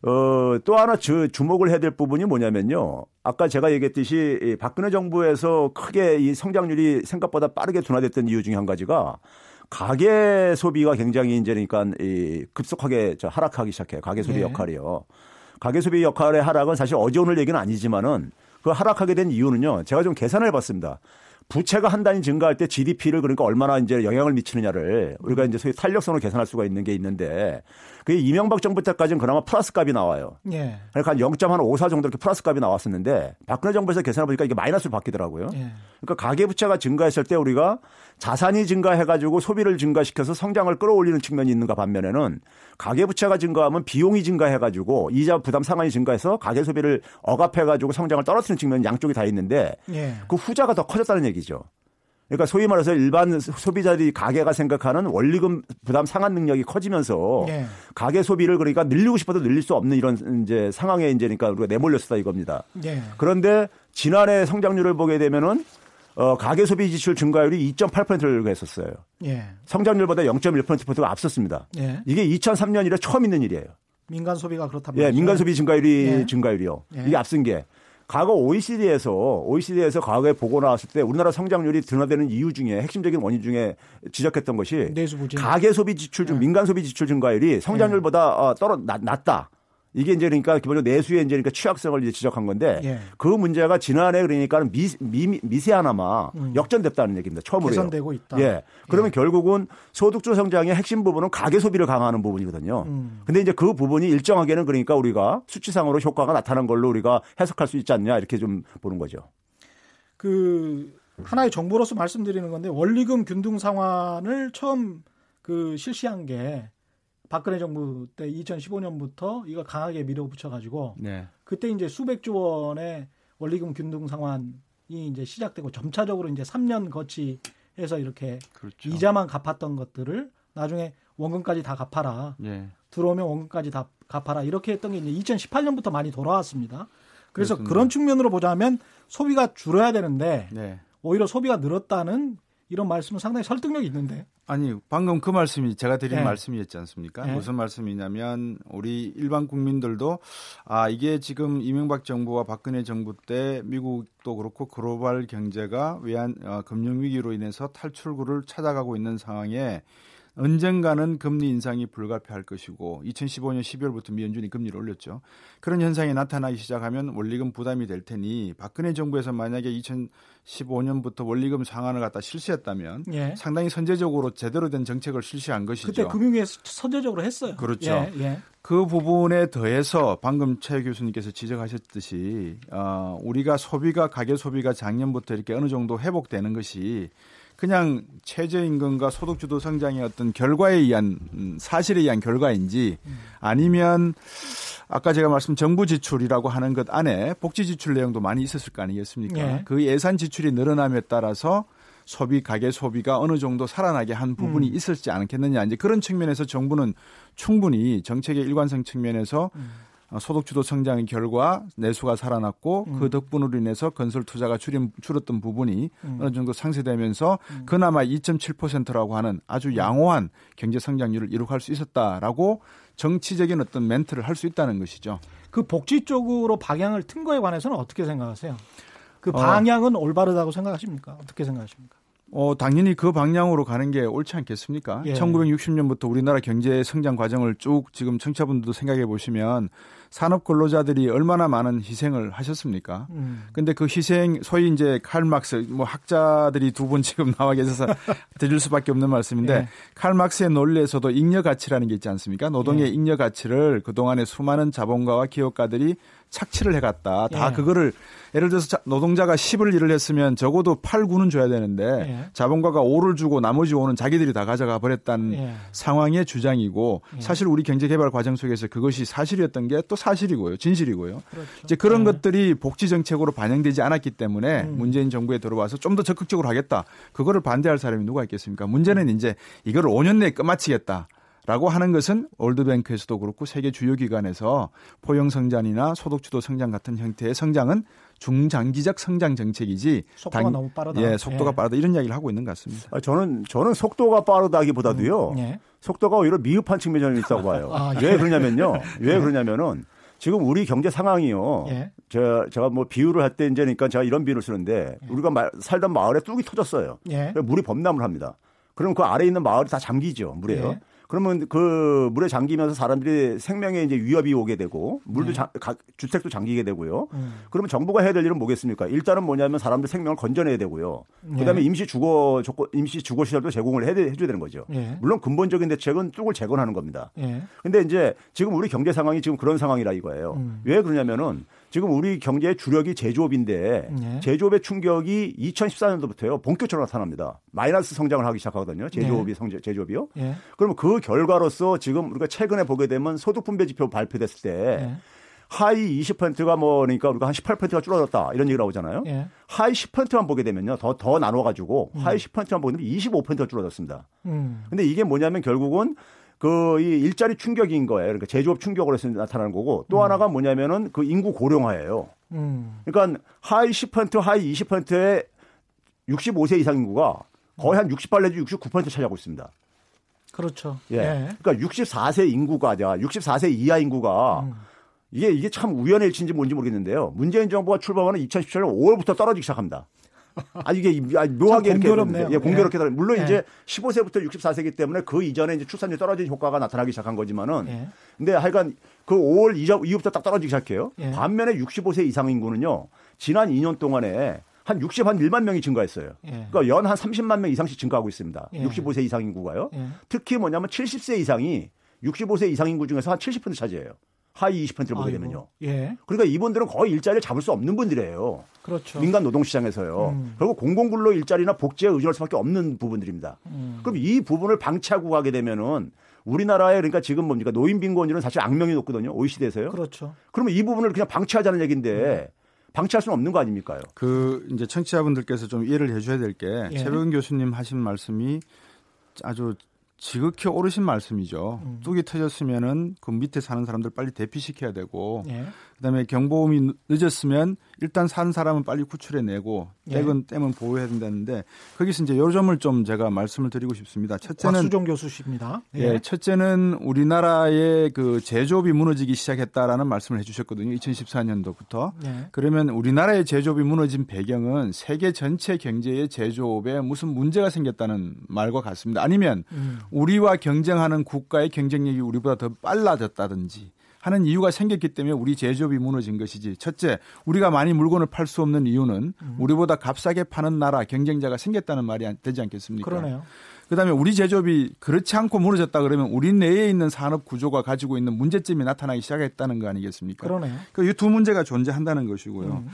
Speaker 5: 어, 또 하나 주, 주목을 해야 될 부분이 뭐냐면요. 아까 제가 얘기했듯이 박근혜 정부에서 크게 이 성장률이 생각보다 빠르게 둔화됐던 이유 중에 한 가지가 가계 소비가 굉장히 이제 그러니까 이 급속하게 저 하락하기 시작해요. 가계 소비 네. 역할이요. 가계 소비 역할의 하락은 사실 어제 오늘 얘기는 아니지만은 그 하락하게 된 이유는요. 제가 좀 계산을 해봤습니다. 부채가 한 단위 증가할 때 GDP를 그러니까 얼마나 이제 영향을 미치느냐를 우리가 이제 소위 탄력성으로 계산할 수가 있는 게 있는데 그게 이명박 정부 때까지는 그나마 플러스 값이 나와요. 예. 그러니까 한 0.54 정도 이렇게 플러스 값이 나왔었는데 박근혜 정부에서 계산해 보니까 이게 마이너스로 바뀌더라고요. 예. 그러니까 가계 부채가 증가했을 때 우리가 자산이 증가해 가지고 소비를 증가시켜서 성장을 끌어올리는 측면이 있는가 반면에는 가계 부채가 증가하면 비용이 증가해 가지고 이자 부담 상한이 증가해서 가계 소비를 억압해 가지고 성장을 떨어뜨리는 측면이 양쪽이 다 있는데 예. 그 후자가 더 커졌다는 얘기죠. 그러니까 소위 말해서 일반 소비자들이 가게가 생각하는 원리금 부담 상한 능력이 커지면서 네. 가계 소비를 그러니까 늘리고 싶어도 늘릴 수 없는 이런 이제 상황에 이제 그러니까 우리가 내몰렸다 이겁니다. 네. 그런데 지난해 성장률을 보게 되면은 어, 가계 소비 지출 증가율이 2.8%를 했었어요. 예. 성장률보다 0.1%포인트가 앞섰습니다. 예. 이게 2003년 이래 처음 있는 일이에요.
Speaker 1: 민간 소비가 그렇다면
Speaker 5: 예, 민간 소비 증가율이 예. 증가율이요. 예. 이게 앞선 게 과거 OECD에서 OECD에서 과거에 보고 나왔을 때 우리나라 성장률이 둔화되는 이유 중에 핵심적인 원인 중에 지적했던 것이 가계 소비 지출 중 네. 민간 소비 지출 증가율이 성장률보다 네. 떨어 낮다. 이게 이제 그러니까 기본적으로 내수의 이제 그러니까 취약성을 이제 지적한 건데 예. 그 문제가 지난해 그러니까는 미, 미, 미세 하나마 음. 역전됐다는 얘기입니다. 처음으로.
Speaker 1: 개선되고 있다.
Speaker 5: 예. 그러면 예. 결국은 소득주 성장의 핵심 부분은 가계 소비를 강화하는 부분이거든요. 음. 근데 이제 그 부분이 일정하게는 그러니까 우리가 수치상으로 효과가 나타난 걸로 우리가 해석할 수 있지 않냐 이렇게 좀 보는 거죠.
Speaker 1: 그 하나의 정보로서 말씀드리는 건데 원리금 균등 상환을 처음 그 실시한 게 박근혜 정부 때 2015년부터 이거 강하게 밀어붙여 가지고 네. 그때 이제 수백조 원의 원리금 균등 상환이 이제 시작되고 점차적으로 이제 3년 거치해서 이렇게 그렇죠. 이자만 갚았던 것들을 나중에 원금까지 다 갚아라. 네. 들어오면 원금까지 다 갚아라. 이렇게 했던 게 이제 2018년부터 많이 돌아왔습니다. 그래서 그렇습니다. 그런 측면으로 보자면 소비가 줄어야 되는데 네. 오히려 소비가 늘었다는 이런 말씀은 상당히 설득력이 있는데.
Speaker 6: 아니 방금 그 말씀이 제가 드린 네. 말씀이었지 않습니까? 네. 무슨 말씀이냐면 우리 일반 국민들도 아 이게 지금 이명박 정부와 박근혜 정부 때 미국도 그렇고 글로벌 경제가 외환 어, 금융 위기로 인해서 탈출구를 찾아가고 있는 상황에 언젠가는 금리 인상이 불가피할 것이고 2015년 12월부터 미연준이 금리를 올렸죠. 그런 현상이 나타나기 시작하면 원리금 부담이 될 테니 박근혜 정부에서 만약에 2015년부터 원리금 상한을 갖다 실시했다면 예. 상당히 선제적으로 제대로 된 정책을 실시한 것이죠.
Speaker 1: 그때 금융위에 선제적으로 했어요.
Speaker 6: 그렇죠. 예, 예. 그 부분에 더해서 방금 최 교수님께서 지적하셨듯이 어, 우리가 소비가 가계 소비가 작년부터 이렇게 어느 정도 회복되는 것이 그냥 최저임금과 소득주도 성장의 어떤 결과에 의한 음, 사실에 의한 결과인지 아니면 아까 제가 말씀 정부 지출이라고 하는 것 안에 복지 지출 내용도 많이 있었을 거 아니겠습니까? 예. 그 예산 지출이 늘어남에 따라서 소비 가계 소비가 어느 정도 살아나게 한 부분이 음. 있었지 않겠느냐 이제 그런 측면에서 정부는 충분히 정책의 일관성 측면에서 음. 어, 소득주도 성장의 결과 내수가 살아났고 음. 그 덕분으로 인해서 건설 투자가 줄인, 줄었던 부분이 음. 어느 정도 상쇄되면서 음. 그나마 2.7%라고 하는 아주 음. 양호한 경제 성장률을 이룩할 수 있었다라고 정치적인 어떤 멘트를 할 수 있다는 것이죠.
Speaker 1: 그 복지 쪽으로 방향을 튼 거에 관해서는 어떻게 생각하세요? 그 어. 방향은 어. 올바르다고 생각하십니까? 어떻게 생각하십니까?
Speaker 6: 어, 당연히 그 방향으로 가는 게 옳지 않겠습니까? 예. 1960년부터 우리나라 경제 성장 과정을 쭉 지금 청취자분들도 생각해 보시면 산업 근로자들이 얼마나 많은 희생을 하셨습니까? 음. 근데 그 희생 소위 이제 칼 막스 뭐 학자들이 두 분 지금 나와 계셔서 드릴 수밖에 없는 말씀인데 예. 칼 막스의 논리에서도 잉여 가치라는 게 있지 않습니까? 노동의 예. 잉여 가치를 그동안에 수많은 자본가와 기업가들이 착취를 해갔다. 다 예. 그거를 예를 들어서 노동자가 10을 일을 했으면 적어도 8, 9는 줘야 되는데 예. 자본가가 5를 주고 나머지 5는 자기들이 다 가져가 버렸다는 예. 상황의 주장이고 예. 사실 우리 경제 개발 과정 속에서 그것이 사실이었던 게 또 사실이고요. 진실이고요. 그렇죠. 이제 그런 예. 것들이 복지 정책으로 반영되지 않았기 때문에 음. 문재인 정부에 들어와서 좀 더 적극적으로 하겠다. 그거를 반대할 사람이 누가 있겠습니까? 문제는 이제 이거를 5년 내에 끝마치겠다. 라고 하는 것은 월드뱅크에서도 그렇고 세계 주요 기관에서 포용 성장이나 소득 주도 성장 같은 형태의 성장은 중장기적 성장 정책이지
Speaker 1: 속도가 당, 너무 빠르다.
Speaker 6: 예, 속도가 예. 빠르다 이런 이야기를 하고 있는 것 같습니다.
Speaker 5: 아, 저는 저는 속도가 빠르다기보다도요. 음, 예. 속도가 오히려 미흡한 측면이 있다고 봐요. 아, 예. 왜 그러냐면요. 왜 예. 그러냐면은 지금 우리 경제 상황이요. 예. 제가, 제가 뭐 비유를 할 때 이제니까 제가 이런 비유를 쓰는데 예. 우리가 마, 살던 마을에 뚝이 터졌어요. 물이 범람을 합니다. 그럼 그 아래에 있는 마을이 다 잠기죠. 물에요. 그러면 그 물에 잠기면서 사람들이 생명에 이제 위협이 오게 되고 물도 네. 자, 가, 주택도 잠기게 되고요. 음. 그러면 정부가 해야 될 일은 뭐겠습니까? 일단은 뭐냐면 사람들 생명을 건져내야 되고요. 네. 그다음에 임시 주거 조건 임시 주거 시설도 제공을 해, 해줘야 되는 거죠. 네. 물론 근본적인 대책은 뚝을 재건하는 겁니다. 그런데 이제 지금 우리 경제 상황이 지금 그런 상황이라 이거예요. 음. 왜 그러냐면은 지금 우리 경제의 주력이 제조업인데 네. 제조업의 충격이 2014년도부터요 본격적으로 나타납니다. 마이너스 성장을 하기 시작하거든요. 제조업이 네. 성장, 제조업이요. 네. 그러면 그 결과로서 지금 우리가 최근에 보게 되면 소득 분배 지표 발표됐을 때 네. 하위 20%가 뭐 그러니까 우리가 한 18%가 줄어들었다 이런 얘기 나오잖아요. 예. 하위 10%만 보게 되면요 더 더 나눠 가지고 음. 하위 10%만 보게 되면 25%가 줄어들었습니다. 음. 근데 이게 뭐냐면 결국은 그 이 일자리 충격인 거예요. 그러니까 제조업 충격으로 해서 나타나는 거고 또 음. 하나가 뭐냐면은 그 인구 고령화예요. 음. 그러니까 하위 10% 하위 20%의 65세 이상 인구가 거의 한 68 내지 69% 차지하고 있습니다.
Speaker 1: 그렇죠.
Speaker 5: 예. 예. 그러니까 64세 인구가 64세 이하 인구가 음. 이게 이게 참 우연의 일치인지 뭔지 모르겠는데요. 문재인 정부가 출범하는 2017년 5월부터 떨어지기 시작합니다. 아 이게 묘하게 이렇게 공교롭네요. 예, 공교롭게 예. 물론 예. 이제 15세부터 64세기 때문에 그 이전에 이제 출산율 떨어진 효과가 나타나기 시작한 거지만은 예. 근데 하여간 그 5월 이후부터 딱 떨어지기 시작해요. 예. 반면에 65세 이상 인구는요. 지난 2년 동안에 한 60, 한 1만 명이 증가했어요. 예. 그러니까 연 한 30만 명 이상씩 증가하고 있습니다. 예. 65세 이상 인구가요. 예. 특히 뭐냐면 70세 이상이 65세 이상 인구 중에서 한 70% 차지해요. 하위 20%를 보게 되면요. 예. 그러니까 이분들은 거의 일자리를 잡을 수 없는 분들이에요.
Speaker 1: 그렇죠.
Speaker 5: 민간 노동 시장에서요. 음. 그리고 공공근로 일자리나 복지에 의존할 수밖에 없는 부분들입니다. 음. 그럼 이 부분을 방치하고 가게 되면은 우리나라에 그러니까 지금 뭡니까 노인 빈곤율은 사실 악명이 높거든요. OECD에서요.
Speaker 1: 그렇죠.
Speaker 5: 그러면 이 부분을 그냥 방치하자는 얘기인데 음. 방치할 수는 없는 거 아닙니까요?
Speaker 6: 그 이제 청취자분들께서 좀 이해를 해줘야 될게 예. 최백은 교수님 하신 말씀이 아주 지극히 옳으신 말씀이죠. 음. 뚝이 터졌으면은 그 밑에 사는 사람들 빨리 대피시켜야 되고 예. 그다음에 경보음이 늦었으면 일단 산 사람은 빨리 구출해 내고 예. 떼은 떼면 보호해야 된다는데 거기서 이제 요 점을 좀 제가 말씀을 드리고 싶습니다.
Speaker 1: 첫째는 박수종 교수십니다.
Speaker 6: 예. 예. 첫째는 우리나라의 그 제조업이 무너지기 시작했다라는 말씀을 해 주셨거든요. 2014년도부터. 예. 그러면 우리나라의 제조업이 무너진 배경은 세계 전체 경제의 제조업에 무슨 문제가 생겼다는 말과 같습니다. 아니면 음. 우리와 경쟁하는 국가의 경쟁력이 우리보다 더 빨라졌다든지 하는 이유가 생겼기 때문에 우리 제조업이 무너진 것이지. 첫째, 우리가 많이 물건을 팔 수 없는 이유는 음. 우리보다 값싸게 파는 나라 경쟁자가 생겼다는 말이 되지 않겠습니까?
Speaker 1: 그러네요.
Speaker 6: 그다음에 우리 제조업이 그렇지 않고 무너졌다 그러면 우리 내에 있는 산업 구조가 가지고 있는 문제점이 나타나기 시작했다는 거 아니겠습니까?
Speaker 1: 그러네요.
Speaker 6: 그두 문제가 존재한다는 것이고요. 음.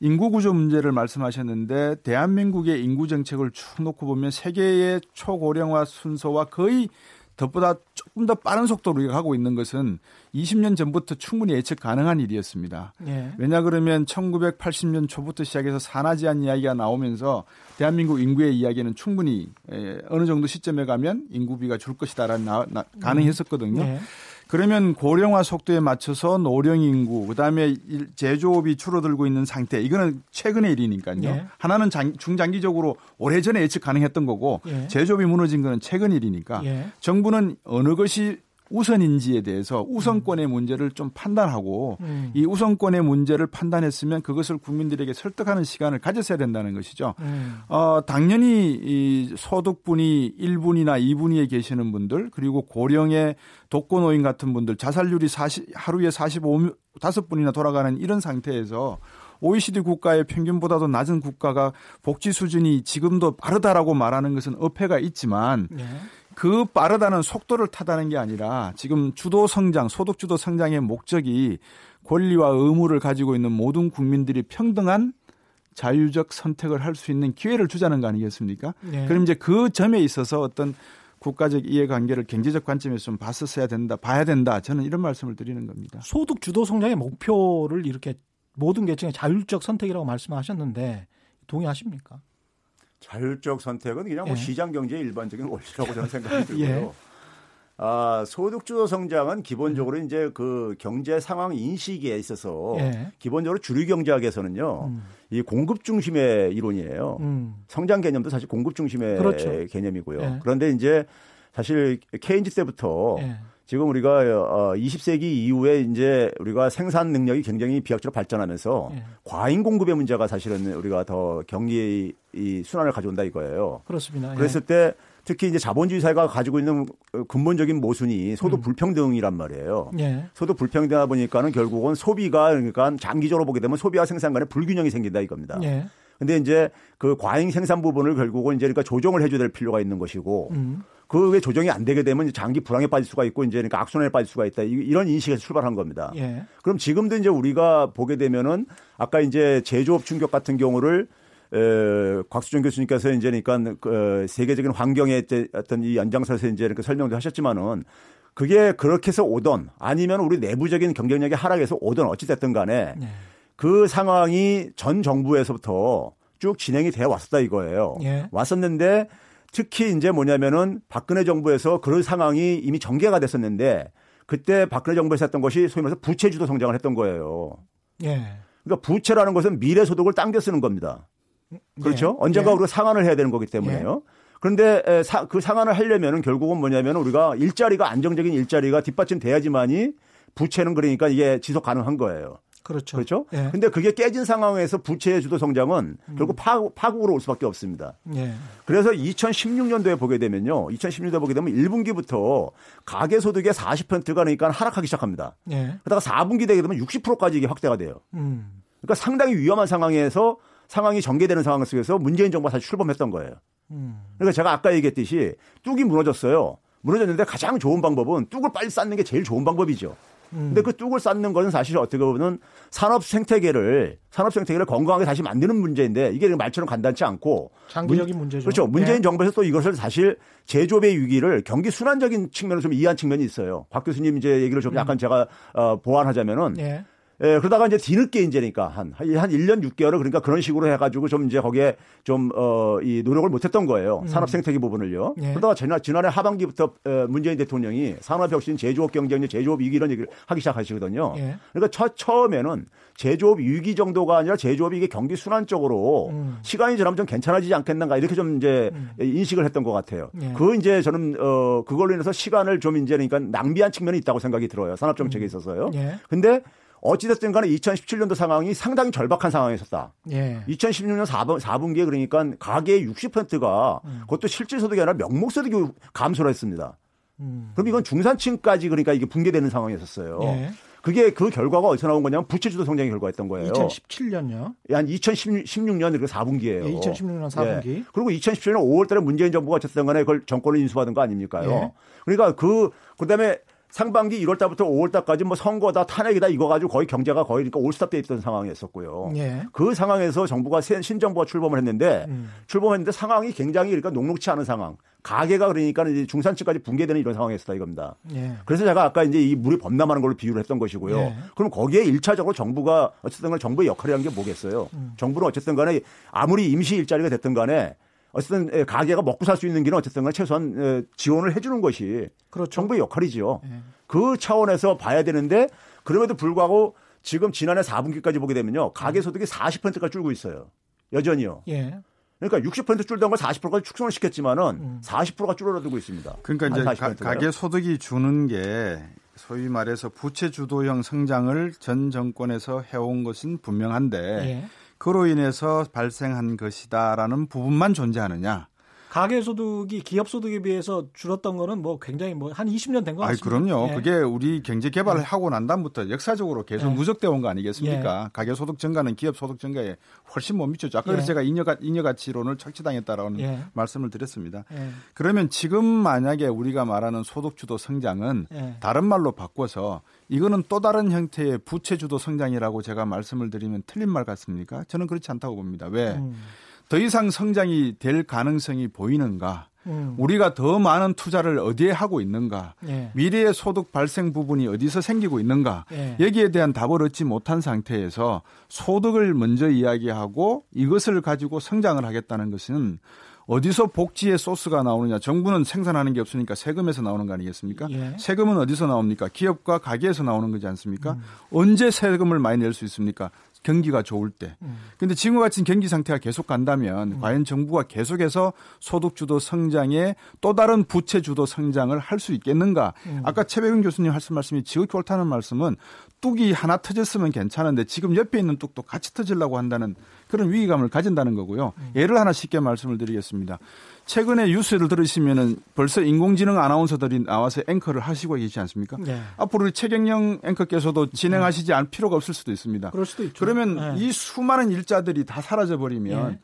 Speaker 6: 인구 구조 문제를 말씀하셨는데 대한민국의 인구 정책을 쭉 놓고 보면 세계의 초고령화 순서와 거의 덧보다 조금 더 빠른 속도로 우리가 가고 있는 것은 20년 전부터 충분히 예측 가능한 일이었습니다. 예. 왜냐 그러면 1980년 초부터 시작해서 산하 제한 이야기가 나오면서 대한민국 인구의 이야기는 충분히 어느 정도 시점에 가면 인구비가 줄 것이다라는 나, 나, 가능했었거든요. 예. 그러면 고령화 속도에 맞춰서 노령 인구, 그다음에 제조업이 줄어들고 있는 상태. 이거는 최근의 일이니까요. 예. 하나는 장, 중장기적으로 오래전에 예측 가능했던 거고 예. 제조업이 무너진 거는 최근 일이니까 예. 정부는 어느 것이 우선인지에 대해서 우선권의 문제를 좀 판단하고 음. 이 우선권의 문제를 판단했으면 그것을 국민들에게 설득하는 시간을 가졌어야 된다는 것이죠. 음. 어, 당연히 이 소득분이 1분이나 2분위에 계시는 분들 그리고 고령의 독거노인 같은 분들 자살률이 40, 하루에 45, 5분이나 돌아가는 이런 상태에서 OECD 국가의 평균보다도 낮은 국가가 복지 수준이 지금도 빠르다라고 말하는 것은 어폐가 있지만 네. 그 빠르다는 속도를 타다는 게 아니라 지금 주도 성장, 소득 주도 성장의 목적이 권리와 의무를 가지고 있는 모든 국민들이 평등한 자유적 선택을 할 수 있는 기회를 주자는 거 아니겠습니까? 네. 그럼 이제 그 점에 있어서 어떤 국가적 이해관계를 경제적 관점에서 좀 봤었어야 된다, 봐야 된다. 저는 이런 말씀을 드리는 겁니다.
Speaker 1: 소득 주도 성장의 목표를 이렇게 모든 계층의 자율적 선택이라고 말씀하셨는데 동의하십니까?
Speaker 5: 자율적 선택은 그냥 뭐 예. 시장 경제의 일반적인 원리라고 저는 생각이 들고요. 예. 아, 소득주도 성장은 기본적으로 음. 이제 그 경제 상황 인식에 있어서 예. 기본적으로 주류 경제학에서는요, 음. 이 공급 중심의 이론이에요. 음. 성장 개념도 사실 공급 중심의 그렇죠. 개념이고요. 예. 그런데 이제 사실 케인즈 때부터 예. 지금 우리가 20세기 어, 이후에 이제 우리가 생산 능력이 굉장히 비약적으로 발전하면서 예. 과잉 공급의 문제가 사실은 우리가 더 경기 이 순환을 가져온다 이거예요.
Speaker 1: 그렇습니다.
Speaker 5: 예. 그랬을 때 특히 이제 자본주의 사회가 가지고 있는 근본적인 모순이 소득 음. 불평등이란 말이에요. 예. 소득 불평등하다 보니까는 결국은 소비가 그러니까 장기적으로 보게 되면 소비와 생산 간에 불균형이 생긴다 이겁니다. 예. 근데 이제 그 과잉 생산 부분을 결국은 이제 그러니까 조정을 해줘야 될 필요가 있는 것이고 음. 그게 조정이 안 되게 되면 장기 불황에 빠질 수가 있고 이제 그러니까 악순환에 빠질 수가 있다. 이런 인식에서 출발한 겁니다. 예. 그럼 지금도 이제 우리가 보게 되면은 아까 이제 제조업 충격 같은 경우를 에, 곽수정 교수님께서 이제 그러니까 그 세계적인 환경의 어떤 이 연장선에서 이제 이렇게 설명도 하셨지만은 그게 그렇게 해서 오던 아니면 우리 내부적인 경쟁력이 하락해서 오던 어찌됐든 간에 네. 그 상황이 전 정부에서부터 쭉 진행이 되어 왔었다 이거예요. 예. 왔었는데 특히 이제 뭐냐면은 박근혜 정부에서 그런 상황이 이미 전개가 됐었는데 그때 박근혜 정부에서 했던 것이 소위 말해서 부채 주도 성장을 했던 거예요. 예. 그러니까 부채라는 것은 미래 소득을 당겨 쓰는 겁니다. 그렇죠? 예. 언젠가 예. 우리가 상환을 해야 되는 거기 때문에요. 예. 그런데 그 상환을 하려면은 결국은 뭐냐면 우리가 일자리가 안정적인 일자리가 뒷받침돼야지만이 부채는 그러니까 이게 지속 가능한 거예요.
Speaker 1: 그렇죠.
Speaker 5: 그렇죠. 예. 근데 그게 깨진 상황에서 부채 주도 성장은 음. 결국 파국, 파국 으로 올 수밖에 없습니다. 예. 그래서 2016년도에 보게 되면요. 2016년도에 보게 되면 1분기부터 가계 소득의 40%가 그러니까 하락하기 시작합니다. 예. 그러다가 4분기 되게 되면 60%까지 이게 확대가 돼요. 음. 그러니까 상당히 위험한 상황에서 상황이 전개되는 상황 속에서 문재인 정부가 사실 출범했던 거예요. 음. 그러니까 제가 아까 얘기했듯이 뚝이 무너졌어요. 무너졌는데 가장 좋은 방법은 뚝을 빨리 쌓는 게 제일 좋은 방법이죠. 근데 그 뚝을 쌓는 것은 사실 어떻게 보면 산업 생태계를 산업 생태계를 건강하게 다시 만드는 문제인데 이게 말처럼 간단치 않고
Speaker 1: 장기적인 문, 제죠
Speaker 5: 그렇죠. 문재인 네. 정부에서 또 이것을 사실 제조업의 위기를 경기 순환적인 측면으로 좀 이해한 측면이 있어요. 박 교수님 이제 얘기를 좀 음. 약간 음. 제가 어, 보완하자면은 네. 예, 그러다가 이제 뒤늦게 이제니까 한, 한 1년 6개월을 그러니까 그런 식으로 해가지고 좀 이제 거기에 좀, 어, 이 노력을 못 했던 거예요. 음. 산업 생태계 부분을요. 예. 그러다가 지난, 지난해 하반기부터 어, 문재인 대통령이 산업혁신, 제조업 경쟁력, 제조업 위기 이런 얘기를 하기 시작하시거든요. 예. 그러니까 처, 처음에는 제조업 위기 정도가 아니라 제조업이 이게 경기 순환 쪽으로 음. 시간이 지나면 좀 괜찮아지지 않겠는가 이렇게 좀 이제 음. 인식을 했던 것 같아요. 예. 그 이제 저는, 어, 그걸로 인해서 시간을 좀 이제 그러니까 낭비한 측면이 있다고 생각이 들어요. 산업정책에 음. 있어서요. 예. 근데 어찌됐든 간에 2017년도 상황이 상당히 절박한 상황이었었다. 예. 2016년 4분, 4분기에 그러니까 가계의 60%가 음. 그것도 실질소득이 아니라 명목소득이 감소를 했습니다. 음. 그럼 이건 중산층까지 그러니까 이게 붕괴되는 상황이었어요. 예. 그게 그 결과가 어디서 나온 거냐면 부채주도 성장의 결과였던 거예요.
Speaker 1: 2017년요?
Speaker 5: 한 2016년 그리고 4분기예요.
Speaker 1: 예, 2016년 4분기. 예.
Speaker 5: 그리고 2017년 5월 달에 문재인 정부가 어쨌든 간에 그걸 정권을 인수받은 거 아닙니까요? 예. 그러니까 그 그다음에 상반기 1월 달부터 5월 달까지 뭐 선거다 탄핵이다 이거 가지고 거의 경제가 거의 그러니까 올스탑돼 있던 상황이었었고요. 예. 그 상황에서 정부가 신정부가 출범을 했는데 음. 출범했는데 상황이 굉장히 그러니까 녹록치 않은 상황. 가계가 그러니까 이제 중산층까지 붕괴되는 이런 상황이었다 이겁니다. 예. 그래서 제가 아까 이제 이 물이 범람하는 걸로 비유를 했던 것이고요. 예. 그럼 거기에 1차적으로 정부가 어쨌든 간에 정부의 역할이라는 게 뭐겠어요? 음. 정부는 어쨌든 간에 아무리 임시 일자리가 됐든 간에 어쨌든 예, 가게가 먹고 살 수 있는 길은 어쨌든 최소한 예, 지원을 해주는 것이 그렇죠. 정부의 역할이지요. 네. 그 차원에서 봐야 되는데 그럼에도 불구하고 지금 지난해 4분기까지 보게 되면요. 가계 소득이 40%가 줄고 있어요. 여전히요. 예. 그러니까 60% 줄던 걸 40%까지 축소를 시켰지만은 음. 40%가 줄어들고 있습니다.
Speaker 6: 그러니까 이제 가, 가계 소득이 주는 게 소위 말해서 부채 주도형 성장을 전 정권에서 해온 것은 분명한데 예. 그로 인해서 발생한 것이다라는 부분만 존재하느냐.
Speaker 1: 가계 소득이 기업 소득에 비해서 줄었던 거는 뭐 굉장히 뭐 한 20년 된거 같습니다.
Speaker 6: 그럼요. 예. 그게 우리 경제 개발을 예. 하고 난 다음부터 역사적으로 계속 예. 누적돼 온 거 아니겠습니까? 예. 가계 소득 증가는 기업 소득 증가에 훨씬 못 미쳤죠. 아까 그래서 제가 인여, 인여 가치론을 착취당했다라는 말씀을 드렸습니다. 그러면 지금 만약에 우리가 말하는 소득 주도 성장은 다른 말로 바꿔서 이거는 또 다른 형태의 부채 주도 성장이라고 제가 말씀을 드리면 틀린 말 같습니까? 저는 그렇지 않다고 봅니다. 왜? 음. 더 이상 성장이 될 가능성이 보이는가? 음. 우리가 더 많은 투자를 어디에 하고 있는가? 예. 미래의 소득 발생 부분이 어디서 생기고 있는가? 예. 여기에 대한 답을 얻지 못한 상태에서 소득을 먼저 이야기하고 이것을 가지고 성장을 하겠다는 것은 어디서 복지의 소스가 나오느냐? 정부는 생산하는 게 없으니까 세금에서 나오는 거 아니겠습니까? 예. 세금은 어디서 나옵니까? 기업과 가게에서 나오는 거지 않습니까? 음. 언제 세금을 많이 낼 수 있습니까? 경기가 좋을 때. 음. 근데 지금과 같은 경기 상태가 계속 간다면 음. 과연 정부가 계속해서 소득 주도 성장에 또 다른 부채 주도 성장을 할 수 있겠는가? 음. 아까 최백은 교수님 하신 말씀이 지극히 옳다는 말씀은 뚝이 하나 터졌으면 괜찮은데 지금 옆에 있는 뚝도 같이 터지려고 한다는 그런 위기감을 가진다는 거고요. 음. 예를 하나 쉽게 말씀을 드리겠습니다. 최근에 뉴스를 들으시면은 벌써 인공지능 아나운서들이 나와서 앵커를 하시고 계시지 않습니까? 네. 앞으로 최경영 앵커께서도 진행하시지 않을 필요가 없을 수도 있습니다.
Speaker 1: 그럴 수도 있죠.
Speaker 6: 그러면 네. 이 수많은 일자들이 다 사라져 버리면 네.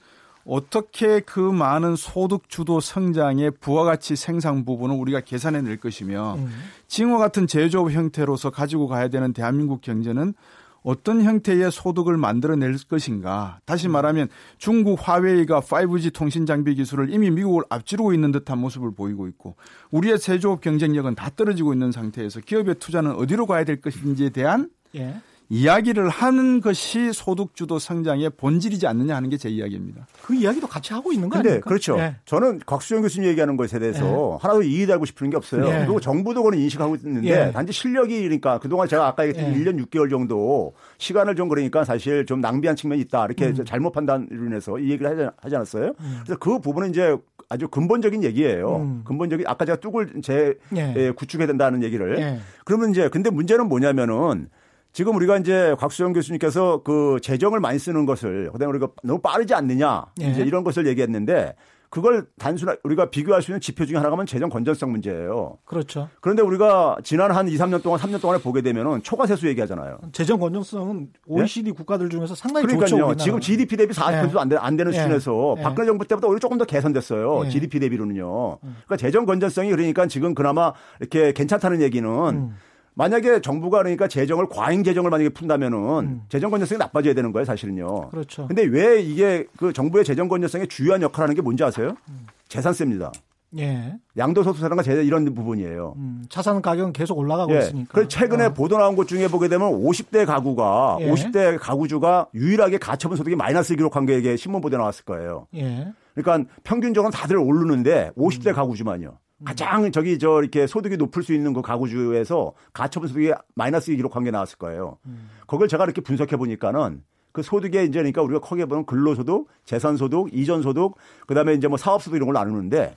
Speaker 6: 어떻게 그 많은 소득 주도 성장의 부가가치 생산 부분을 우리가 계산해 낼 것이며 음. 지금과 같은 제조업 형태로서 가지고 가야 되는 대한민국 경제는 어떤 형태의 소득을 만들어낼 것인가. 다시 말하면 중국 화웨이가 5G 통신 장비 기술을 이미 미국을 앞지르고 있는 듯한 모습을 보이고 있고 우리의 제조업 경쟁력은 다 떨어지고 있는 상태에서 기업의 투자는 어디로 가야 될 것인지에 대한 예. 이야기를 하는 것이 소득주도 성장의 본질이지 않느냐 하는 게 제 이야기입니다.
Speaker 1: 그 이야기도 같이 하고 있는 거
Speaker 5: 근데
Speaker 1: 아닙니까?
Speaker 5: 그렇죠. 네. 저는 곽수영 교수님 얘기하는 것에 대해서 네. 하나도 이의하고 싶은 게 없어요. 네. 그리고 정부도 그걸 인식하고 있는데 단지 실력이 그러니까 그동안 제가 아까 얘기했던 1년 6개월 정도 시간을 좀 그러니까 사실 좀 낭비한 측면이 있다. 이렇게 음. 잘못 판단으로 인해서 이 얘기를 하지, 하지 않았어요. 음. 그래서 그 부분은 이제 아주 근본적인 얘기예요. 음. 근본적인 아까 제가 뚝을 재 예. 구축해야 된다는 얘기를. 예. 그러면 이제 근데 문제는 뭐냐면은 지금 우리가 이제 곽수영 교수님께서 그 재정을 많이 쓰는 것을 그다음에 우리가 너무 빠르지 않느냐 예. 이제 이런 것을 얘기했는데 그걸 단순한 우리가 비교할 수 있는 지표 중에 하나가 제정 건전성 문제예요.
Speaker 1: 그렇죠.
Speaker 5: 그런데 우리가 지난 한 2, 3년 동안 3년 동안에 보게 되면은 초과 세수 얘기하잖아요.
Speaker 1: 재정 건전성은 OECD 예? 국가들 중에서 상당히
Speaker 5: 그러니까요.
Speaker 1: 좋죠.
Speaker 5: 지금 GDP 대비 40%도 예. 안, 되, 안 되는 예. 수준에서 예. 박근혜 정부 때보다 오히려 조금 더 개선됐어요. 예. GDP 대비로는요. 음. 그러니까 재정 건전성이 그러니까 지금 그나마 이렇게 괜찮다는 얘기는 음. 만약에 정부가 그러니까 재정을 과잉 재정을 만약에 푼다면은 음. 재정 건전성이 나빠져야 되는 거예요, 사실은요.
Speaker 1: 그렇죠.
Speaker 5: 근데 왜 이게 그 정부의 재정 건전성에 주요한 역할을 하는 게 뭔지 아세요? 음. 재산세입니다. 예. 양도소득세라는 가 이런 부분이에요. 음,
Speaker 1: 자산 가격은 계속 올라가고 예. 있으니까.
Speaker 5: 그래서 최근에 어. 보도 나온 것 중에 보게 되면 50대 가구가 예. 50대 가구주가 유일하게 가처분 소득이 마이너스 기록한 게 이게 신문 보도에 나왔을 거예요. 예. 그러니까 평균적으로 다들 오르는데 50대 음. 가구주만요. 가장 저기 저 이렇게 소득이 높을 수 있는 그 가구주에서 가처분 소득이 마이너스 기록한 게 나왔을 거예요. 음. 그걸 제가 이렇게 분석해 보니까는 그 소득의 이제 그러니까 우리가 크게 보면 근로소득, 재산소득, 이전소득, 그다음에 이제 뭐 사업소득 이런 걸 나누는데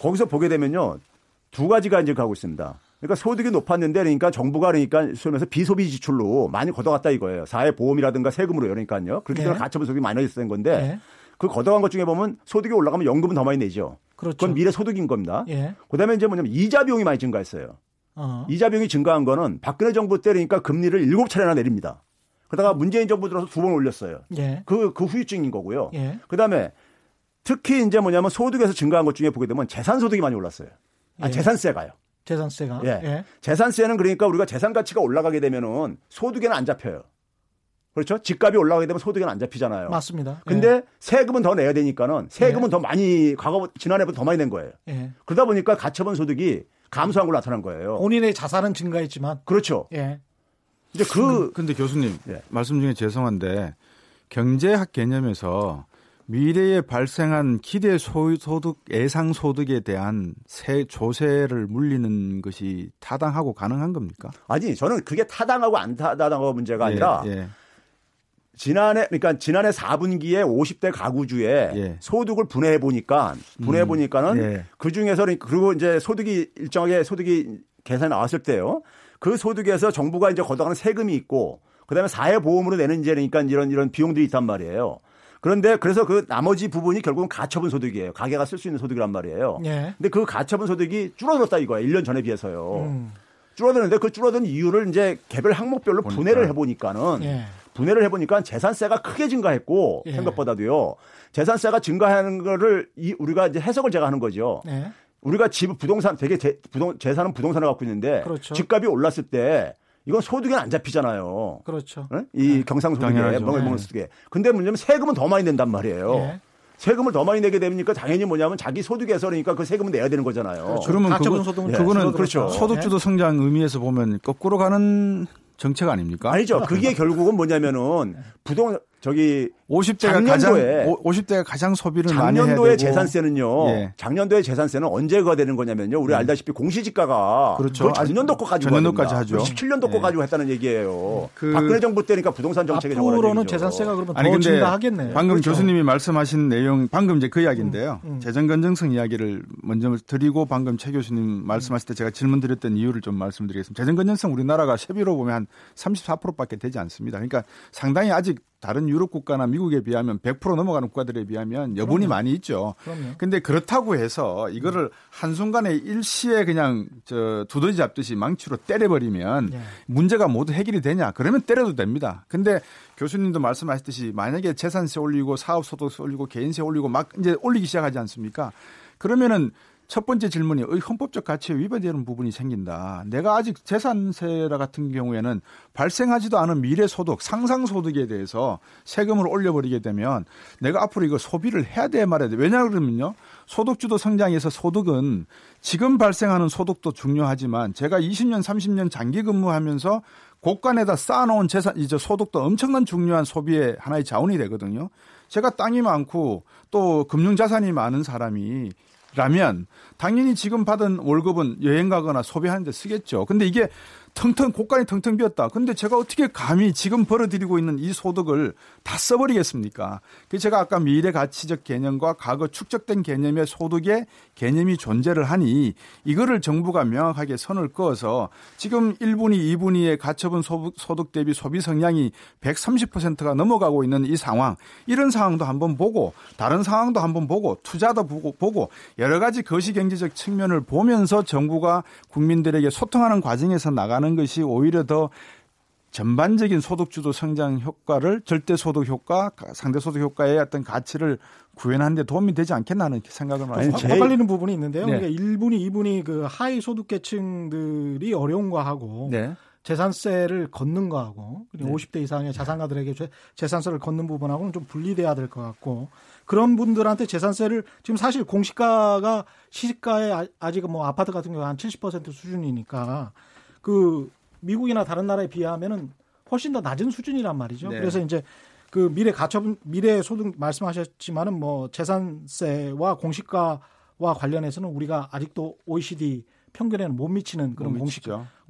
Speaker 5: 거기서 보게 되면요. 두 가지가 이제 가고 있습니다. 그러니까 소득이 높았는데 그러니까 정부가 그러니까 소면서 비소비 지출로 많이 걷어갔다 이거예요. 사회 보험이라든가 세금으로 그러니까요. 그렇게 되면 네. 가처분 소득이 마이너스 된 건데 네. 그 걷어간 것 중에 보면 소득이 올라가면 연금은 더 많이 내죠. 그렇죠. 그건 미래 소득인 겁니다. 예. 그다음에 이제 뭐냐면 이자 비용이 많이 증가했어요. 어. 이자 비용이 증가한 거는 박근혜 정부 때니까 금리를 일곱 차례나 내립니다. 그러다가 문재인 정부 들어서 두 번 올렸어요. 예. 그, 그 후유증인 거고요. 예. 그 다음에 특히 이제 뭐냐면 소득에서 증가한 것 중에 보게 되면 재산소득이 많이 올랐어요. 아, 예. 재산세가요.
Speaker 1: 재산세가.
Speaker 5: 예. 예. 재산세는 그러니까 우리가 재산 가치가 올라가게 되면은 소득에는 안 잡혀요. 그렇죠? 집값이 올라가게 되면 소득에는 안 잡히잖아요.
Speaker 1: 맞습니다.
Speaker 5: 근데 예. 세금은 더 내야 되니까는 세금은 예. 더 많이 과거 지난해보다 더 많이 낸 거예요. 예. 그러다 보니까 가처분 소득이 감소한 걸로 나타난 거예요.
Speaker 1: 본인의 자산은 증가했지만
Speaker 5: 그렇죠. 예. 이제 그
Speaker 6: 근데 교수님 예. 말씀 중에 죄송한데 경제학 개념에서 미래에 발생한 기대 소득 예상 소득에 대한 세 조세를 물리는 것이 타당하고 가능한 겁니까?
Speaker 5: 아니 저는 그게 타당하고 안 타당하고 문제가 아니라 예, 예. 지난해 그러니까 지난해 4분기에 50대 가구주에 예. 소득을 분해해 보니까 분해해 보니까는 음. 예. 그 중에서 그리고 이제 소득이 일정하게 소득이 계산이 나왔을 때요. 그 소득에서 정부가 이제 걷어가는 세금이 있고 그다음에 사회 보험으로 내는 이제 그러니까 이런 이런 비용들이 있단 말이에요. 그런데 그래서 그 나머지 부분이 결국은 가처분 소득이에요. 가게가 쓸 수 있는 소득이란 말이에요. 예. 근데 그 가처분 소득이 줄어들었다 이거예요. 1년 전에 비해서요. 음. 줄어드는데 그 줄어든 이유를 이제 개별 항목별로 보니까. 분해를 해보니까는 예. 분해를 해보니까 재산세가 크게 증가했고 예. 생각보다도요. 재산세가 증가하는 거를 이 우리가 이제 해석을 제가 하는 거죠. 예. 우리가 집 부동산 되게 재, 부동 재산은 부동산을 갖고 있는데 그렇죠. 집값이 올랐을 때 이건 소득에는 안 잡히잖아요.
Speaker 1: 그렇죠.
Speaker 5: 네? 이 네. 경상소득에 멍을 먹는 소득에. 근데 문제는 세금은 더 많이 낸단 말이에요. 네. 세금을 더 많이 내게 되니까 당연히 뭐냐면 자기 소득에서 그러니까 그 세금은 내야 되는 거잖아요.
Speaker 6: 그렇죠. 그러면 그거, 소득은 그거는 그렇죠. 소득주도 성장 의미에서 보면 거꾸로 가는 정책 아닙니까?
Speaker 5: 아니죠. 그게 결국은 뭐냐면은 부동 저기
Speaker 6: 50대가 가장 50대가 가장 소비를 많이 해야
Speaker 5: 작년도의 재산세는요. 예. 작년도의 재산세는 언제가 되는 거냐면요. 우리 음. 알다시피 공시지가가
Speaker 6: 그렇죠.
Speaker 5: 작년도 거까지
Speaker 6: 작년도까지 하죠.
Speaker 5: 17년도 예. 거 가지고 했다는 얘기예요. 그 박근혜 정부 때니까 부동산 정책에
Speaker 1: 앞으로는 재산세가 그러면 아니, 더 증가하겠네요.
Speaker 6: 방금 그렇죠. 교수님이 말씀하신 내용 방금 이제 그 이야기인데요. 음, 음. 재정 건정성 이야기를 먼저 드리고 방금 최 교수님 말씀하실 때 제가 질문 드렸던 이유를 좀 말씀드리겠습니다. 재정 건정성 우리나라가 세비로 보면 한 34%밖에 되지 않습니다. 그러니까 상당히 아직 다른 유럽 국가나 미국 에 비하면 100% 넘어가는 국가들에 비하면 여분이 그럼요. 많이 있죠. 그럼요. 근데 그렇다고 해서 이거를 한순간에 일시에 그냥 저 두더지 잡듯이 망치로 때려버리면 네. 문제가 모두 해결이 되냐? 그러면 때려도 됩니다. 근데 교수님도 말씀하셨듯이 만약에 재산세 올리고 사업소득세 올리고 개인세 올리고 막 이제 올리기 시작하지 않습니까? 그러면은 첫 번째 질문이 헌법적 가치에 위반되는 부분이 생긴다. 내가 아직 재산세 같은 경우에는 발생하지도 않은 미래 소득, 상상 소득에 대해서 세금을 올려버리게 되면 내가 앞으로 이거 소비를 해야 돼 말아야 돼. 왜냐 그러면요. 소득주도 성장에서 소득은 지금 발생하는 소득도 중요하지만 제가 20년, 30년 장기 근무하면서 곳간에다 쌓아놓은 재산, 이제 소득도 엄청난 중요한 소비의 하나의 자원이 되거든요. 제가 땅이 많고 또 금융자산이 많은 사람이 라면 당연히 지금 받은 월급은 여행 가거나 소비하는 데 쓰겠죠. 근데 이게 텅텅 곳간이 텅텅 비었다. 근데 제가 어떻게 감히 지금 벌어들이고 있는 이 소득을 다 써버리겠습니까? 그 제가 아까 미래 가치적 개념과 과거 축적된 개념의 소득의 개념이 존재를 하니 이거를 정부가 명확하게 선을 그어서 지금 1분위, 2분위의 가처분 소득 대비 소비 성향이 130%가 넘어가고 있는 이 상황 이런 상황도 한번 보고 다른 상황도 한번 보고 투자도 보고 보고 여러 가지 거시 경제적 측면을 보면서 정부가 국민들에게 소통하는 과정에서 나가는 것이 오히려 더 전반적인 소득주도 성장 효과를 절대 소득 효과, 상대 소득 효과의 어떤 가치를 구현하는 데 도움이 되지 않겠나 하는 생각을 많이
Speaker 1: 제... 헷갈리는 부분이 있는데요. 네. 그러니까 1분이 2분이 그 하위 소득 계층들이 어려운 거하고 네. 재산세를 걷는 거하고 네. 50대 이상의 자산가들에게 재산세를 걷는 부분하고는 좀 분리돼야 될 것 같고 그런 분들한테 재산세를 지금 사실 공시가가 시가에 아직은 뭐 아파트 같은 경우 한 70% 수준이니까 그 미국이나 다른 나라에 비하면은 훨씬 더 낮은 수준이란 말이죠. 네. 그래서 이제 그 미래 가처분 미래 소득 말씀하셨지만은 뭐 재산세와 공시가와 관련해서는 우리가 아직도 OECD 평균에는 못 미치는 그런 못 공시,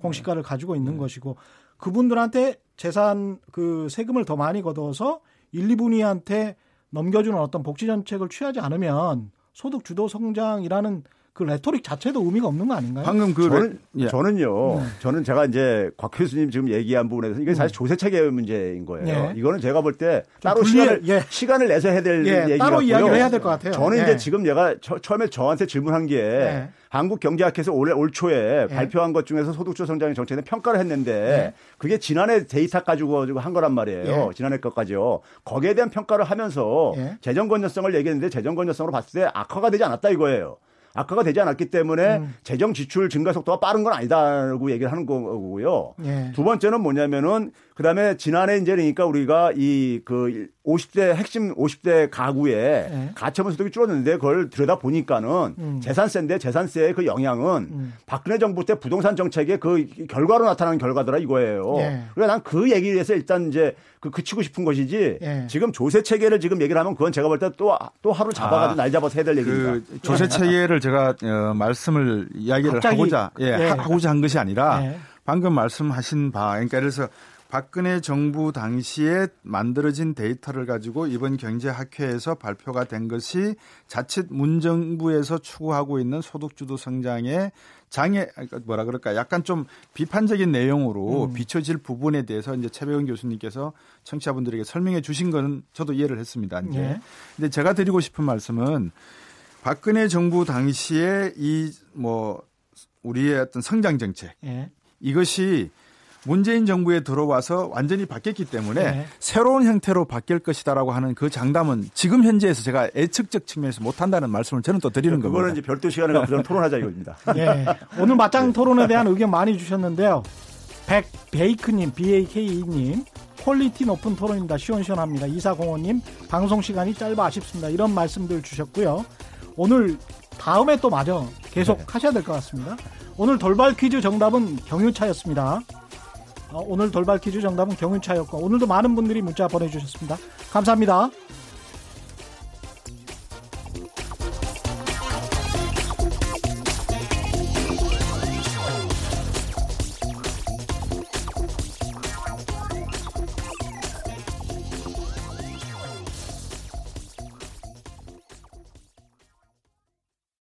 Speaker 1: 공시가를 네. 가지고 있는 네. 것이고 그분들한테 재산 그 세금을 더 많이 걷어서 1, 2분위한테 넘겨주는 어떤 복지 정책을 취하지 않으면 소득 주도 성장이라는 그 레토릭 자체도 의미가 없는 거 아닌가요?
Speaker 5: 방금 그 저는, 예. 저는요. 네. 저는 제가 이제 곽 교수님 지금 얘기한 부분에서 이게 사실 음. 조세 체계 문제인 거예요. 네. 이거는 제가 볼 때 따로 분리, 시간을 예. 시간을 내서 해야 될 예. 얘기
Speaker 1: 따로 이야기를 해야 될 것 같아요.
Speaker 5: 저는 이제 예. 지금 얘가 처, 음에 저한테 질문한 게 예. 한국경제학회에서 올해 올 초에 발표한 것 중에서 소득주도 성장의 정책에 평가를 했는데 그게 지난해 데이터 가지고 한 거란 말이에요. 지난해 것까지요. 거기에 대한 평가를 하면서 재정 건전성을 얘기했는데 재정 건전성으로 봤을 때 악화가 되지 않았다 이거예요. 악화가 되지 않았기 때문에 음. 재정 지출 증가 속도가 빠른 건 아니다라고 얘기를 하는 거고요. 예. 두 번째는 뭐냐면은 그다음에 지난해 이제 그러니까 우리가 이 그 50대 핵심 50대 가구의 네. 가처분 소득이 줄었는데 그걸 들여다 보니까는 음. 재산세인데 재산세의 그 영향은 음. 박근혜 정부 때 부동산 정책의 그 결과로 나타나는 결과더라 이거예요. 네. 그래서 난그 얘기를 해서 일단 이제 그 그치고 싶은 것이지 네. 지금 조세 체계를 지금 얘기를 하면 그건 제가 볼때또또 하루 잡아가지고 아, 날 잡아서 해야 될 얘기입니다. 그
Speaker 6: 조세 체계를 제가 어, 말씀을 이야기를 갑자기, 하고자 예, 네. 하고자 한 것이 아니라 네. 방금 말씀하신 바 그러니까 그래서 박근혜 정부 당시에 만들어진 데이터를 가지고 이번 경제학회에서 발표가 된 것이 자칫 문정부에서 추구하고 있는 소득주도 성장의 장애 뭐라 그럴까 약간 좀 비판적인 내용으로 음. 비춰질 부분에 대해서 이제 최백은 교수님께서 청취자분들에게 설명해 주신 거는 저도 이해를 했습니다. 이제. 예. 근데 제가 드리고 싶은 말씀은 박근혜 정부 당시에 이 뭐 우리의 어떤 성장 정책 예. 이것이 문재인 정부에 들어와서 완전히 바뀌었기 때문에 네. 새로운 형태로 바뀔 것이다라고 하는 그 장담은 지금 현재에서 제가 예측적 측면에서 못한다는 말씀을 저는 또 드리는
Speaker 5: 거고요.
Speaker 6: 그거는
Speaker 5: 이제 별도 시간에 가서 토론하자 이겁니다.
Speaker 1: 네. 오늘 맞짱 토론에 대한 의견 많이 주셨는데요. 백 베이크님, BAK님, quality 높은 토론입니다. 시원시원합니다. 이사공원님, 방송 시간이 짧아 아쉽습니다. 이런 말씀들 주셨고요. 오늘 다음에 또 마저 계속 네. 하셔야 될 것 같습니다. 오늘 돌발 퀴즈 정답은 경유차였습니다. 어, 오늘 돌발 퀴즈 정답은 경유차였고 오늘도 많은 분들이 문자 보내주셨습니다. 감사합니다.